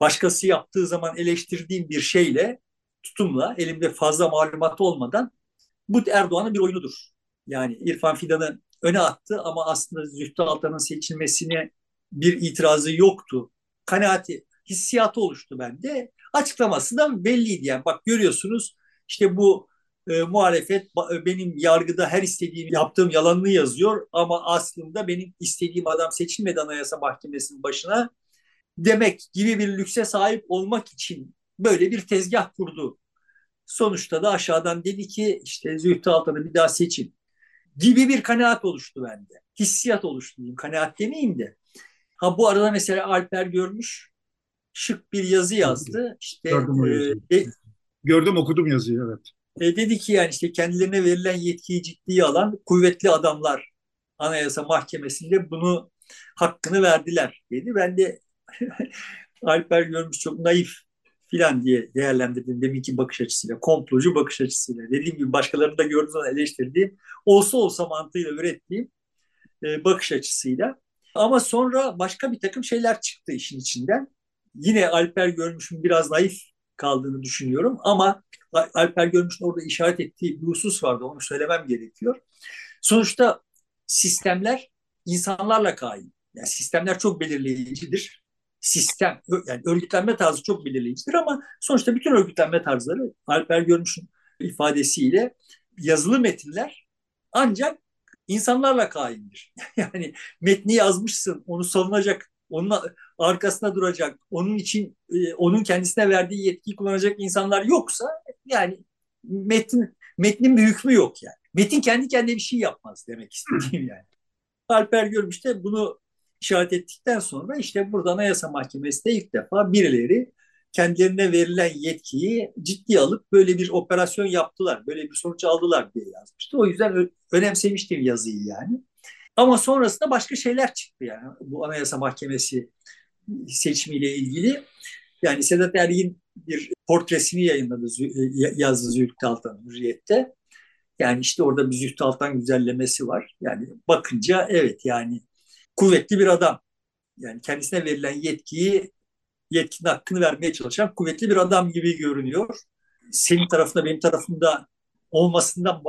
başkası yaptığı zaman eleştirdiğim bir şeyle tutumla elimde fazla malumat olmadan bu Erdoğan'ın bir oyunudur. Yani İrfan Fidan'ı öne attı ama aslında Zühtü Altan'ın seçilmesine bir itirazı yoktu. Kanaati, hissiyatı oluştu bende. Açıklaması da belliydi. Yani bak görüyorsunuz işte bu e, muhalefet e, benim yargıda her istediğim yaptığım yalanını yazıyor ama aslında benim istediğim adam seçilmedi Anayasa Mahkemesi'nin başına demek gibi bir lükse sahip olmak için böyle bir tezgah kurdu. Sonuçta da aşağıdan dedi ki işte Zühtü Altan'ı bir daha seçin gibi bir kanaat oluştu bende. Hissiyat oluştu diyeyim. Kanaat demeyeyim de. Ha bu arada mesela Alper görmüş şık bir yazı yazdı. İşte Gördüm, e, e, Gördüm okudum yazıyı evet. E, dedi ki yani işte kendilerine verilen yetkiyi ciddiye alan kuvvetli adamlar Anayasa Mahkemesi'nde bunu hakkını verdiler dedi. Ben de Alper görmüş çok naif filan diye değerlendirdim deminki bakış açısıyla, komplocu bakış açısıyla. Dediğim gibi başkalarını da gördüğüm zaman eleştirdiğim, olsa olsa mantığıyla ürettiğim e, bakış açısıyla. Ama sonra başka bir takım şeyler çıktı işin içinden. Yine Alper Görmüş'ün biraz naif kaldığını düşünüyorum ama Alper Görmüş'ün orada işaret ettiği bir husus vardı, onu söylemem gerekiyor. Sonuçta sistemler insanlarla kaim. Yani sistemler çok belirleyicidir sistem, yani örgütlenme tarzı çok belirleyicidir ama sonuçta bütün örgütlenme tarzları Alper Görmüş'ün ifadesiyle yazılı metinler ancak insanlarla kaimdir. yani metni yazmışsın, onu savunacak, onun arkasına duracak, onun için e, onun kendisine verdiği yetkiyi kullanacak insanlar yoksa yani metin metnin bir hükmü yok yani. Metin kendi kendine bir şey yapmaz demek istediğim yani. Alper Görmüş de bunu işaret ettikten sonra işte burada Anayasa Mahkemesi'nde ilk defa birileri kendilerine verilen yetkiyi ciddi alıp böyle bir operasyon yaptılar, böyle bir sonuç aldılar diye yazmıştı. O yüzden önemsemiştim yazıyı yani. Ama sonrasında başka şeyler çıktı yani bu Anayasa Mahkemesi seçimiyle ilgili. Yani Sedat Ergin bir portresini yayınladı, yazdı Zülfü Altan Hürriyet'te. Yani işte orada bir Zülfü Altan güzellemesi var. Yani bakınca evet yani kuvvetli bir adam. Yani kendisine verilen yetkiyi, yetkinin hakkını vermeye çalışan kuvvetli bir adam gibi görünüyor. Senin tarafında benim tarafımda olmasından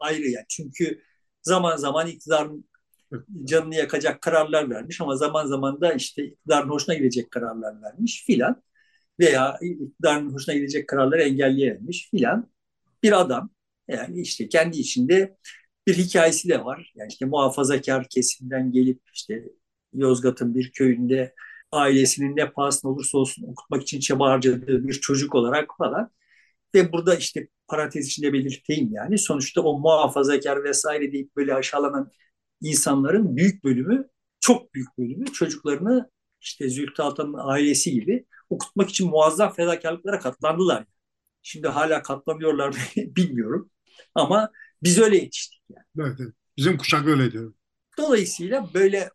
ayrı yani. Çünkü zaman zaman iktidarın canını yakacak kararlar vermiş ama zaman zaman da işte iktidarın hoşuna gidecek kararlar vermiş filan veya iktidarın hoşuna gidecek kararları engelleyememiş filan bir adam. Yani işte kendi içinde bir hikayesi de var. Yani işte muhafazakar kesimden gelip işte Yozgat'ın bir köyünde ailesinin ne pahasına olursa olsun okutmak için çaba harcadığı bir çocuk olarak falan. Ve burada işte parantez içinde belirteyim yani sonuçta o muhafazakar vesaire deyip böyle aşağılanan insanların büyük bölümü, çok büyük bölümü çocuklarını işte Zülfü Altan'ın ailesi gibi okutmak için muazzam fedakarlıklara katlandılar. Şimdi hala katlanıyorlar mı bilmiyorum. Ama biz öyle yetiştik yani. Evet, evet. Bizim kuşak öyle diyor. Dolayısıyla böyle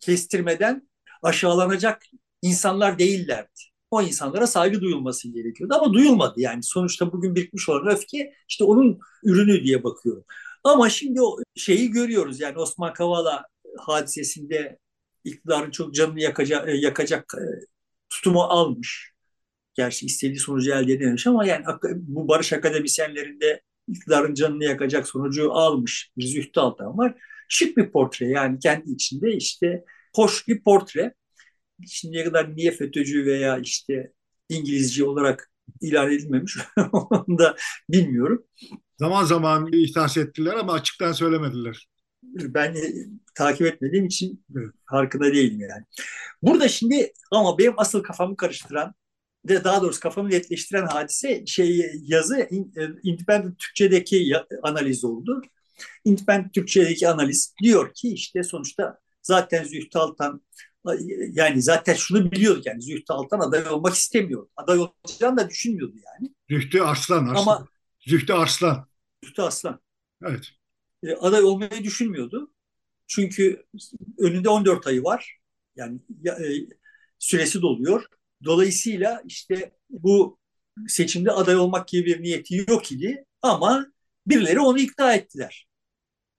kestirmeden aşağılanacak insanlar değillerdi. O insanlara saygı duyulması gerekiyordu ama duyulmadı yani. Sonuçta bugün birikmiş olan öfke işte onun ürünü diye bakıyorum. Ama şimdi o şeyi görüyoruz yani Osman Kavala hadisesinde iktidarın çok canını yakacak, yakacak tutumu almış. Gerçi istediği sonucu elde edememiş ama yani bu barış akademisyenlerinde iktidarın canını yakacak sonucu almış bir Zühtü Altan var. Şık bir portre yani kendi içinde işte hoş bir portre. Şimdiye kadar niye FETÖ'cü veya işte İngilizce olarak ilan edilmemiş onu da bilmiyorum. Zaman zaman ihtas ettiler ama açıktan söylemediler. Ben takip etmediğim için farkında değilim yani. Burada şimdi ama benim asıl kafamı karıştıran de daha doğrusu kafamı netleştiren hadise şey yazı e, Independent Türkçedeki analiz oldu. Independent Türkçedeki analiz diyor ki işte sonuçta zaten Zühtü Altan yani zaten şunu biliyorduk yani Zühtü Altan aday olmak istemiyor. Aday olacağını da düşünmüyordu yani. Zühtü Arslan. Arslan. Ama Zühtü Arslan. Zühtü Arslan. Evet. E, aday olmayı düşünmüyordu. Çünkü önünde 14 ayı var. Yani e, süresi doluyor. Dolayısıyla işte bu seçimde aday olmak gibi bir niyeti yok idi ama birileri onu ikna ettiler.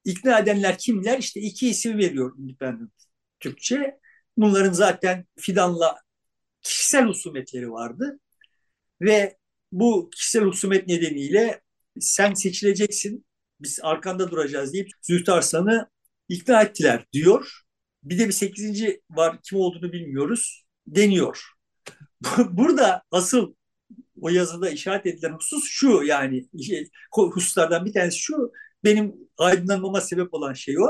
İkna edenler kimler? İşte iki isim veriyor Independent Türkçe. Bunların zaten Fidan'la kişisel husumetleri vardı. Ve bu kişisel husumet nedeniyle sen seçileceksin, biz arkanda duracağız deyip Zühtü Arslan'ı ikna ettiler diyor. Bir de bir sekizinci var kim olduğunu bilmiyoruz deniyor. Burada asıl o yazıda işaret edilen husus şu yani hususlardan bir tanesi şu benim aydınlanmama sebep olan şey o.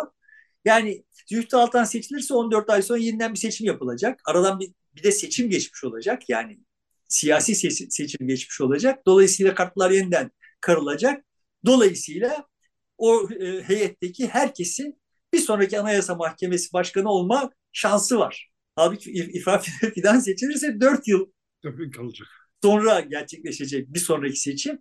Yani Zühtü Altan seçilirse 14 ay sonra yeniden bir seçim yapılacak. Aradan bir, bir de seçim geçmiş olacak. Yani siyasi seçim geçmiş olacak. Dolayısıyla kartlar yeniden karılacak. Dolayısıyla o e, heyetteki herkesin bir sonraki Anayasa Mahkemesi Başkanı olma şansı var. Halbuki İrfan Fidan seçilirse 4 yıl kalacak. sonra gerçekleşecek bir sonraki seçim.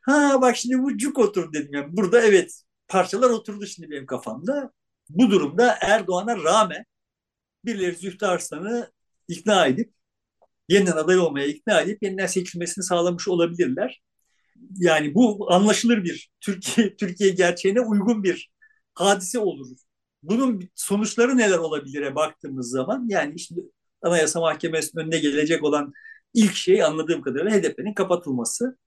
Ha bak şimdi bu cuk otur dedim. Yani burada evet parçalar oturdu şimdi benim kafamda. Bu durumda Erdoğan'a rağmen birileri Zühtü Arslan'ı ikna edip yeniden aday olmaya ikna edip yeniden seçilmesini sağlamış olabilirler. Yani bu anlaşılır bir Türkiye Türkiye gerçeğine uygun bir hadise olur. Bunun sonuçları neler olabilire baktığımız zaman yani işte Anayasa Mahkemesi'nin önüne gelecek olan ilk şey anladığım kadarıyla HDP'nin kapatılması.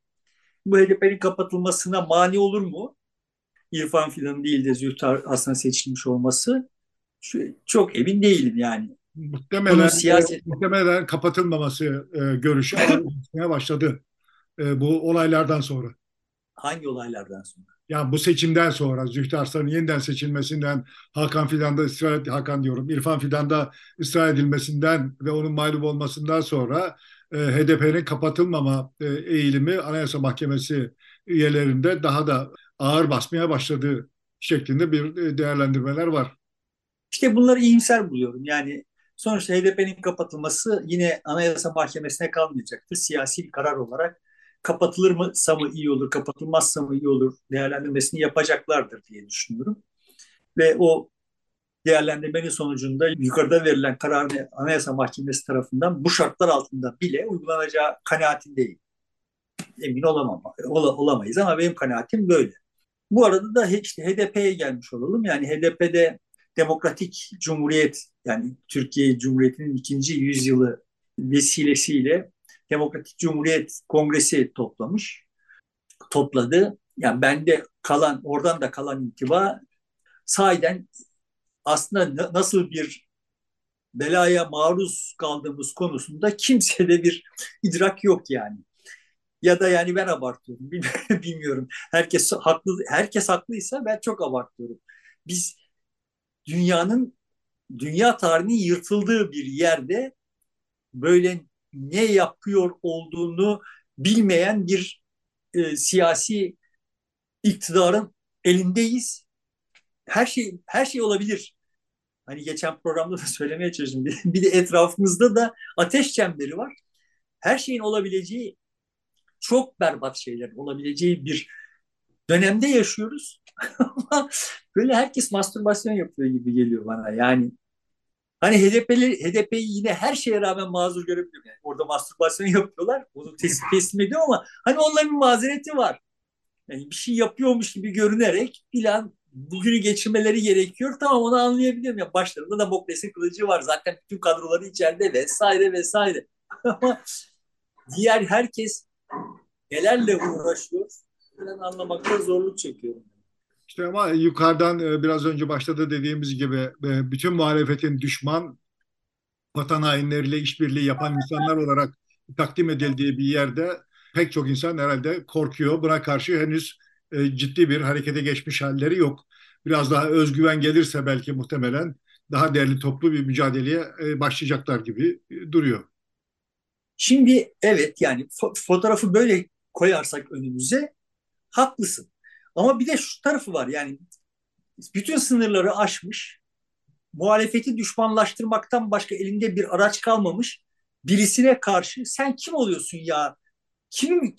Bu HDP'nin kapatılmasına mani olur mu? İrfan Fidan'ın değil de Zühtar aslında seçilmiş olması çok emin değilim yani. Muhtemelen, siyaset... muhtemelen kapatılmaması e, görüşü başladı e, bu olaylardan sonra. Hangi olaylardan sonra? Ya bu seçimden sonra Zühtü Arslan'ın yeniden seçilmesinden, Hakan Fidan'da ısrar Hakan diyorum, İrfan Fidan'da ısrar edilmesinden ve onun mağlup olmasından sonra e, HDP'nin kapatılmama e, eğilimi Anayasa Mahkemesi üyelerinde daha da ağır basmaya başladığı şeklinde bir e, değerlendirmeler var. İşte bunları iyimser buluyorum. Yani sonuçta HDP'nin kapatılması yine Anayasa Mahkemesi'ne kalmayacaktır. Siyasi bir karar olarak kapatılır mı mı iyi olur, kapatılmazsa mı iyi olur değerlendirmesini yapacaklardır diye düşünüyorum. Ve o değerlendirmenin sonucunda yukarıda verilen kararın Anayasa Mahkemesi tarafından bu şartlar altında bile uygulanacağı kanaatindeyim. Emin olamam, ol, olamayız ama benim kanaatim böyle. Bu arada da işte HDP'ye gelmiş olalım. Yani HDP'de Demokratik Cumhuriyet yani Türkiye Cumhuriyeti'nin ikinci yüzyılı vesilesiyle Demokratik Cumhuriyet Kongresi toplamış. Topladı. Yani bende kalan, oradan da kalan intiba sahiden aslında nasıl bir belaya maruz kaldığımız konusunda kimsede bir idrak yok yani. Ya da yani ben abartıyorum. Bilmiyorum. Herkes haklı herkes haklıysa ben çok abartıyorum. Biz dünyanın dünya tarihinin yırtıldığı bir yerde böyle ne yapıyor olduğunu bilmeyen bir e, siyasi iktidarın elindeyiz. Her şey her şey olabilir. Hani geçen programda da söylemeye çalıştım. Bir de etrafımızda da ateş çemberi var. Her şeyin olabileceği çok berbat şeyler olabileceği bir dönemde yaşıyoruz. Böyle herkes mastürbasyon yapıyor gibi geliyor bana. Yani Hani HDP'li, HDP'yi yine her şeye rağmen mazur görebiliyorum. Yani orada mastürbasyon yapıyorlar. Onu teslim, teslim ediyor ama hani onların bir mazereti var. Yani bir şey yapıyormuş gibi görünerek filan bugünü geçirmeleri gerekiyor. Tamam onu anlayabiliyorum. Ya başlarında da Mokles'in kılıcı var. Zaten bütün kadroları içeride vesaire vesaire. Ama diğer herkes nelerle uğraşıyor ben anlamakta zorluk çekiyorum. İşte ama yukarıdan e, biraz önce başta da dediğimiz gibi e, bütün muhalefetin düşman vatan hainleriyle işbirliği yapan insanlar olarak takdim edildiği bir yerde pek çok insan herhalde korkuyor. Buna karşı henüz e, ciddi bir harekete geçmiş halleri yok. Biraz daha özgüven gelirse belki muhtemelen daha değerli toplu bir mücadeleye başlayacaklar gibi duruyor. Şimdi evet yani fotoğrafı böyle koyarsak önümüze haklısın. Ama bir de şu tarafı var yani bütün sınırları aşmış, muhalefeti düşmanlaştırmaktan başka elinde bir araç kalmamış birisine karşı sen kim oluyorsun ya? Kim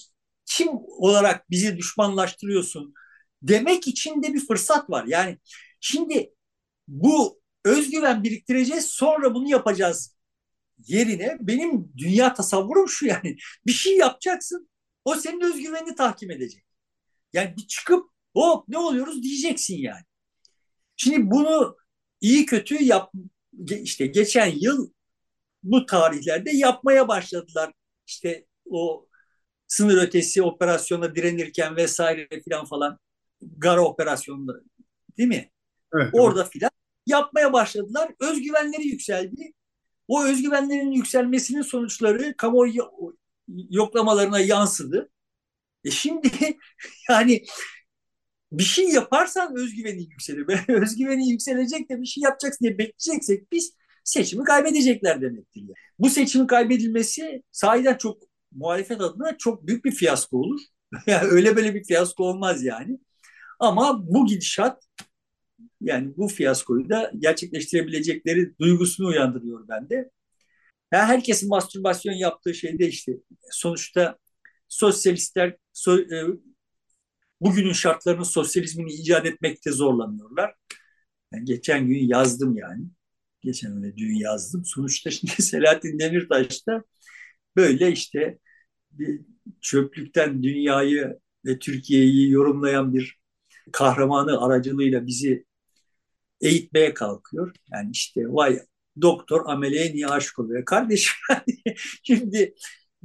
kim olarak bizi düşmanlaştırıyorsun? Demek için de bir fırsat var. Yani şimdi bu özgüven biriktireceğiz sonra bunu yapacağız yerine benim dünya tasavvurum şu yani bir şey yapacaksın o senin özgüvenini tahkim edecek. Yani bir çıkıp hop ne oluyoruz diyeceksin yani. Şimdi bunu iyi kötü yap işte geçen yıl bu tarihlerde yapmaya başladılar. İşte o sınır ötesi operasyona direnirken vesaire filan falan Gara operasyonunda değil mi? Evet, Orada evet. filan yapmaya başladılar. Özgüvenleri yükseldi. O özgüvenlerin yükselmesinin sonuçları kamuoyu yoklamalarına yansıdı. E şimdi yani bir şey yaparsan özgüveni yükselir. özgüveni yükselecek de bir şey yapacaksın diye bekleyeceksek biz seçimi kaybedecekler demektir. Yani. Bu seçimin kaybedilmesi sahiden çok muhalefet adına çok büyük bir fiyasko olur. yani öyle böyle bir fiyasko olmaz yani. Ama bu gidişat yani bu fiyaskoyu da gerçekleştirebilecekleri duygusunu uyandırıyor bende. Yani herkesin mastürbasyon yaptığı şey de işte sonuçta sosyalistler so, e, bugünün şartlarının sosyalizmini icat etmekte zorlanıyorlar. Yani geçen gün yazdım yani. Geçen öyle dün yazdım. Sonuçta şimdi Selahattin Demirtaş da böyle işte bir çöplükten dünyayı ve Türkiye'yi yorumlayan bir kahramanı aracılığıyla bizi eğitmeye kalkıyor. Yani işte vay doktor ameleye niye aşık oluyor? Kardeşim şimdi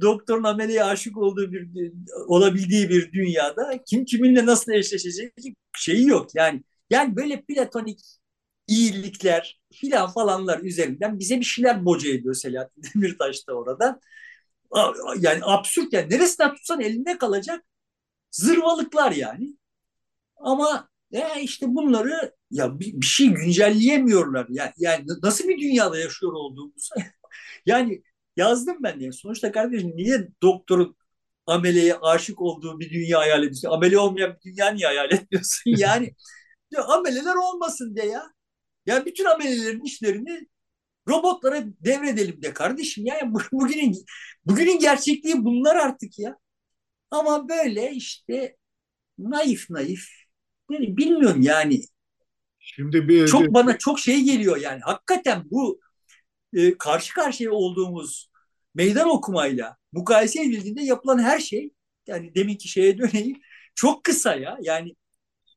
doktorun ameleye aşık olduğu bir olabildiği bir dünyada kim kiminle nasıl eşleşecek şeyi yok. Yani yani böyle platonik iyilikler filan falanlar üzerinden bize bir şeyler boca ediyor Selahattin Demirtaş da orada. Yani absürt yani neresinden tutsan elinde kalacak zırvalıklar yani. Ama e işte bunları ya bir, şey güncelleyemiyorlar. Yani, yani nasıl bir dünyada yaşıyor olduğumuzu. yani yazdım ben diye. Sonuçta kardeşim niye doktorun ameleye aşık olduğu bir dünya hayal ediyorsun? Amele olmayan bir dünya niye hayal etmiyorsun? Yani ya, ameleler olmasın de ya. Ya bütün amelelerin işlerini robotlara devredelim de kardeşim. Yani bugünün bugünün gerçekliği bunlar artık ya. Ama böyle işte naif naif yani bilmiyorum yani. Şimdi bir çok bana çok şey geliyor yani. Hakikaten bu e, karşı karşıya olduğumuz meydan okumayla mukayese edildiğinde yapılan her şey yani deminki şeye döneyim çok kısa ya. Yani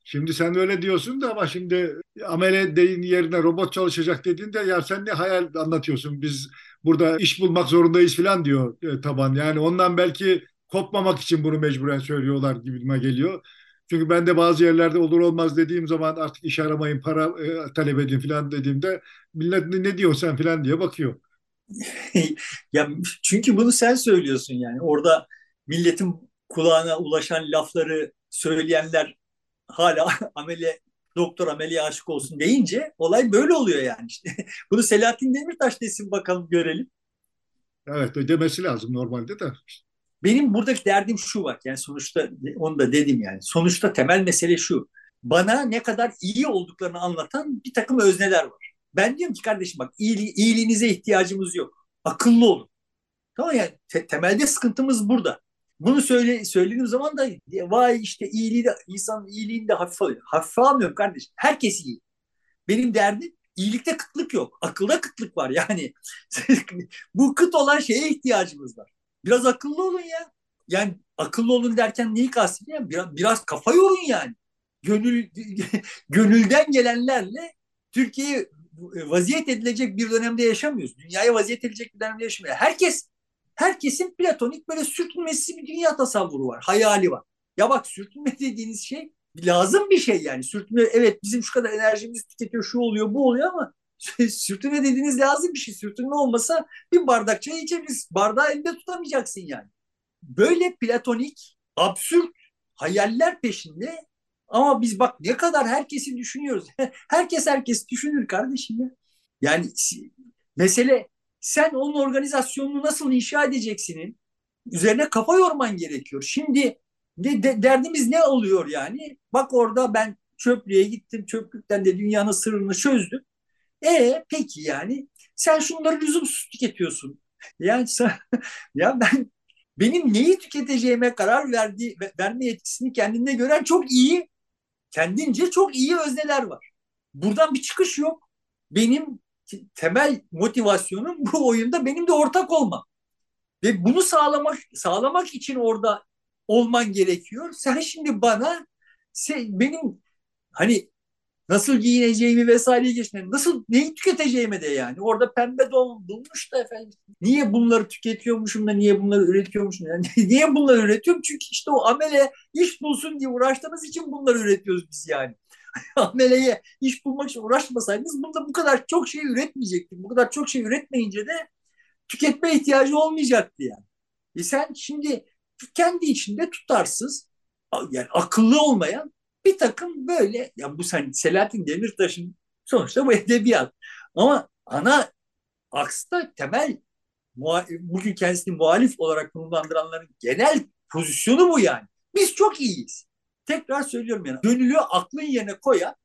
Şimdi sen öyle diyorsun da ama şimdi amele deyin yerine robot çalışacak dediğinde ya sen ne hayal anlatıyorsun biz burada iş bulmak zorundayız falan diyor e, taban. Yani ondan belki kopmamak için bunu mecburen söylüyorlar gibime geliyor. Çünkü ben de bazı yerlerde olur olmaz dediğim zaman artık iş aramayın, para e, talep edin falan dediğimde millet ne, diyorsun sen falan diye bakıyor. ya çünkü bunu sen söylüyorsun yani. Orada milletin kulağına ulaşan lafları söyleyenler hala amele doktor ameliye aşık olsun deyince olay böyle oluyor yani işte. Bunu Selahattin Demirtaş desin bakalım görelim. Evet demesi lazım normalde de. Benim buradaki derdim şu bak yani sonuçta onu da dedim yani. Sonuçta temel mesele şu. Bana ne kadar iyi olduklarını anlatan bir takım özneler var. Ben diyorum ki kardeşim bak iyili, iyiliğinize ihtiyacımız yok. Akıllı olun. Tamam yani te- temelde sıkıntımız burada. Bunu söyle söylediğim zaman da vay işte iyiliği de insan iyiliğini de hafife alıyor. Hafife almıyorum kardeşim. Herkes iyi. Benim derdim iyilikte kıtlık yok. Akılda kıtlık var yani. bu kıt olan şeye ihtiyacımız var. Biraz akıllı olun ya. Yani akıllı olun derken neyi kastediyorum? Biraz, biraz kafa yorun yani. gönül gönülden gelenlerle Türkiye'yi vaziyet edilecek bir dönemde yaşamıyoruz. Dünyaya vaziyet edilecek bir dönemde yaşamıyoruz. Herkes herkesin platonik böyle sürtünmesi bir dünya tasavvuru var, hayali var. Ya bak sürtünme dediğiniz şey lazım bir şey yani. Sürtünme evet bizim şu kadar enerjimiz tüketiyor, şu oluyor, bu oluyor ama sürtünme dediğiniz lazım bir şey. Sürtünme olmasa bir bardak çay içebiliriz. Bardağı elinde tutamayacaksın yani. Böyle platonik, absürt hayaller peşinde ama biz bak ne kadar herkesi düşünüyoruz. Herkes herkes düşünür kardeşim ya. Yani mesele sen onun organizasyonunu nasıl inşa edeceksinin üzerine kafa yorman gerekiyor. Şimdi de, de, derdimiz ne oluyor yani? Bak orada ben çöplüğe gittim. Çöplükten de dünyanın sırrını çözdüm. E peki yani sen şunları lüzumsuz tüketiyorsun. Yani sen, ya ben benim neyi tüketeceğime karar verdiği verme yetkisini kendinde gören çok iyi kendince çok iyi özneler var. Buradan bir çıkış yok. Benim temel motivasyonum bu oyunda benim de ortak olmam. Ve bunu sağlamak sağlamak için orada olman gerekiyor. Sen şimdi bana sen, benim hani nasıl giyineceğimi vesaire geçme, nasıl neyi tüketeceğime de yani. Orada pembe don bulmuş da efendim. Niye bunları tüketiyormuşum da niye bunları üretiyormuşum? Yani niye bunları üretiyorum? Çünkü işte o amele iş bulsun diye uğraştığımız için bunları üretiyoruz biz yani. ameleye iş bulmak için uğraşmasaydınız bunda bu kadar çok şey üretmeyecektik. Bu kadar çok şey üretmeyince de tüketme ihtiyacı olmayacaktı yani. E sen şimdi kendi içinde tutarsız, yani akıllı olmayan bir takım böyle ya bu sen Selahattin Demirtaş'ın sonuçta bu edebiyat. Ama ana aksta temel bugün kendisini muhalif olarak konumlandıranların genel pozisyonu bu yani. Biz çok iyiyiz. Tekrar söylüyorum yani. Gönüllü aklın yerine koyan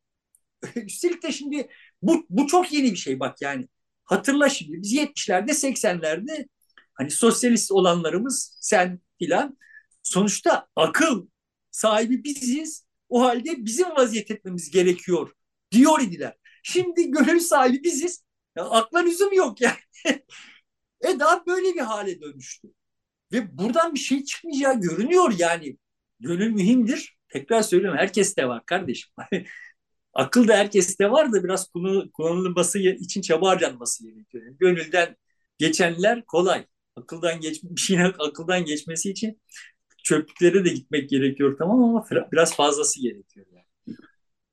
üstelik de şimdi bu, bu çok yeni bir şey bak yani. Hatırla şimdi biz 70'lerde 80'lerde hani sosyalist olanlarımız sen filan sonuçta akıl sahibi biziz o halde bizim vaziyet etmemiz gerekiyor diyor idiler. Şimdi gönül sahibi biziz. Ya, akla lüzum yok yani. e daha böyle bir hale dönüştü. Ve buradan bir şey çıkmayacağı görünüyor yani. Gönül mühimdir. Tekrar söylüyorum herkes de var kardeşim. Akıl da herkeste var da biraz kullanılması için çaba harcanması gerekiyor. Yani gönülden geçenler kolay. Akıldan geç bir şeyin akıldan geçmesi için çöplüklere de gitmek gerekiyor tamam ama biraz fazlası gerekiyor yani.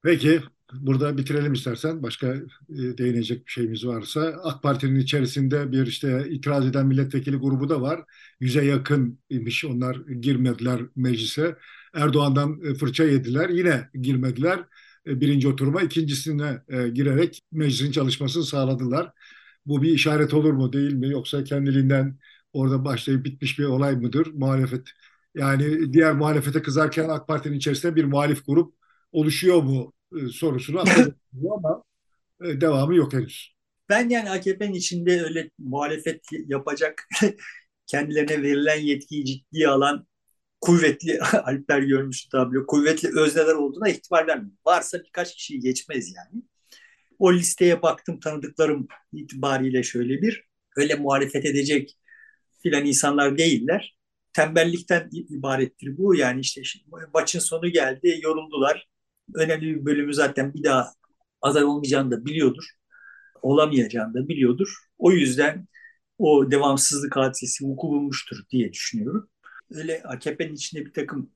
Peki burada bitirelim istersen. Başka e, değinecek bir şeyimiz varsa. AK Parti'nin içerisinde bir işte itiraz eden milletvekili grubu da var. Yüze yakın imiş. Onlar girmediler meclise. Erdoğan'dan e, fırça yediler. Yine girmediler. E, birinci oturuma ikincisine girerek meclisin çalışmasını sağladılar. Bu bir işaret olur mu değil mi? Yoksa kendiliğinden orada başlayıp bitmiş bir olay mıdır? Muhalefet yani diğer muhalefete kızarken AK Parti'nin içerisinde bir muhalif grup oluşuyor mu e, sorusunu ama e, devamı yok henüz. Ben yani AKP'nin içinde öyle muhalefet yapacak kendilerine verilen yetkiyi ciddiye alan kuvvetli Alper görmüş tablo, kuvvetli özneler olduğuna ihtimal vermiyorum. Varsa birkaç kişiyi geçmez yani. O listeye baktım tanıdıklarım itibariyle şöyle bir öyle muhalefet edecek filan insanlar değiller tembellikten ibarettir bu. Yani işte maçın sonu geldi, yoruldular. Önemli bir bölümü zaten bir daha aday olmayacağını da biliyordur. Olamayacağını da biliyordur. O yüzden o devamsızlık hadisesi vuku bulmuştur diye düşünüyorum. Öyle AKP'nin içinde bir takım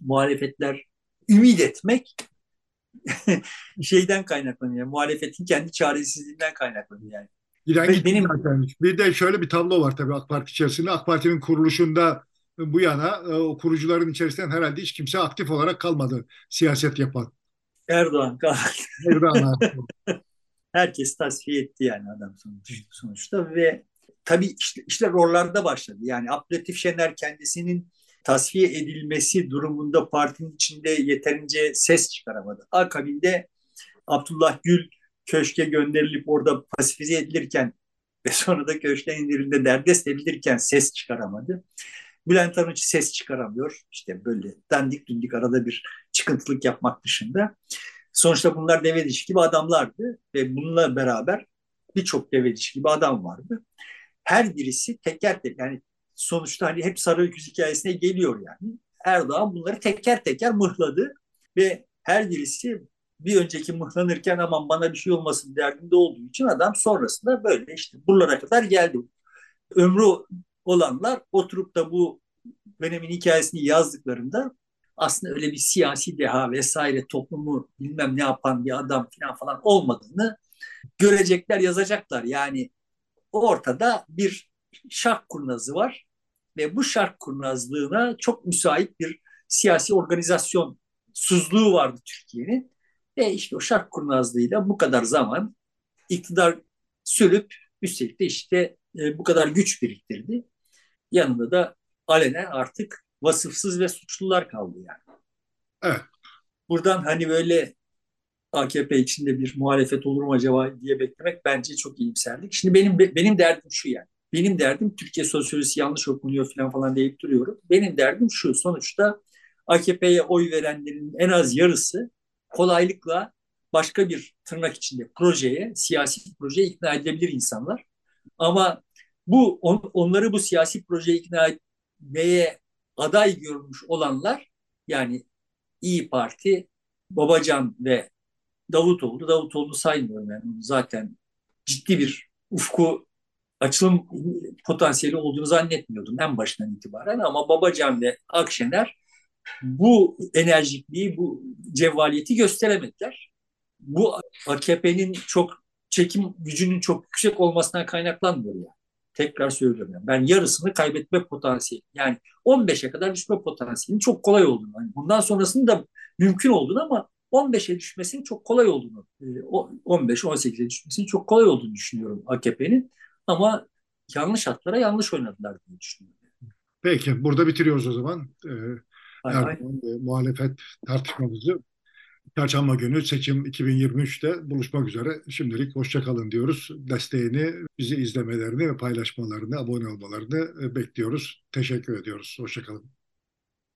muhalefetler ümit etmek şeyden kaynaklanıyor. Muhalefetin kendi çaresizliğinden kaynaklanıyor yani. Giden benim bir de şöyle bir tablo var tabii AK Parti içerisinde. AK Parti'nin kuruluşunda bu yana e, o kurucuların içerisinden herhalde hiç kimse aktif olarak kalmadı siyaset yapan. Erdoğan kaldı. Erdoğan Herkes tasfiye etti yani adam sonuçta ve tabii işte, işte rollarda başladı. Yani Abdülhatif Şener kendisinin tasfiye edilmesi durumunda partinin içinde yeterince ses çıkaramadı. Akabinde Abdullah Gül köşke gönderilip orada pasifize edilirken ve sonra da köşkten indirildiğinde derdest edilirken ses çıkaramadı. Bülent Arınç ses çıkaramıyor. İşte böyle dandik dundik arada bir çıkıntılık yapmak dışında. Sonuçta bunlar deve dişi gibi adamlardı ve bununla beraber birçok deve dişi gibi adam vardı. Her birisi teker teker yani sonuçta hani hep sarı öküz hikayesine geliyor yani. Erdoğan bunları teker teker mıhladı ve her birisi bir önceki mıhlanırken aman bana bir şey olmasın derdinde olduğu için adam sonrasında böyle işte buralara kadar geldi. Ömrü olanlar oturup da bu dönemin hikayesini yazdıklarında aslında öyle bir siyasi deha vesaire toplumu bilmem ne yapan bir adam falan falan olmadığını görecekler, yazacaklar. Yani ortada bir şark kurnazı var ve bu şark kurnazlığına çok müsait bir siyasi organizasyon suzluğu vardı Türkiye'nin. Ve işte o şark kurnazlığıyla bu kadar zaman iktidar sürüp üstelik de işte e, bu kadar güç biriktirdi. Yanında da alenen artık vasıfsız ve suçlular kaldı yani. Evet. Buradan hani böyle AKP içinde bir muhalefet olur mu acaba diye beklemek bence çok iyimserlik. Şimdi benim benim derdim şu yani. Benim derdim Türkiye sosyolojisi yanlış okunuyor falan falan deyip duruyorum. Benim derdim şu sonuçta AKP'ye oy verenlerin en az yarısı kolaylıkla başka bir tırnak içinde projeye, siyasi projeye ikna edebilir insanlar. Ama bu on, onları bu siyasi projeye ikna etmeye aday görmüş olanlar yani İyi Parti, Babacan ve Davutoğlu. Davutoğlu'nu saymıyorum yani zaten ciddi bir ufku açılım potansiyeli olduğunu zannetmiyordum en başından itibaren ama Babacan ve Akşener bu enerjikliği, bu cevvaliyeti gösteremediler. Bu AKP'nin çok çekim gücünün çok yüksek olmasından kaynaklanmıyor yani. Tekrar söylüyorum. Yani. Ben yarısını kaybetme potansiyeli. Yani 15'e kadar düşme potansiyelinin çok kolay olduğunu. Yani bundan sonrasının da mümkün olduğunu ama 15'e düşmesinin çok kolay olduğunu, 15-18'e e, düşmesinin çok kolay olduğunu düşünüyorum AKP'nin. Ama yanlış hatlara yanlış oynadılar diye düşünüyorum. Peki, burada bitiriyoruz o zaman. Ee, Erdoğan e, muhalefet tartışmamızı. Çarşamba günü seçim 2023'te buluşmak üzere. Şimdilik hoşçakalın diyoruz. Desteğini, bizi izlemelerini ve paylaşmalarını, abone olmalarını e, bekliyoruz. Teşekkür ediyoruz. Hoşçakalın.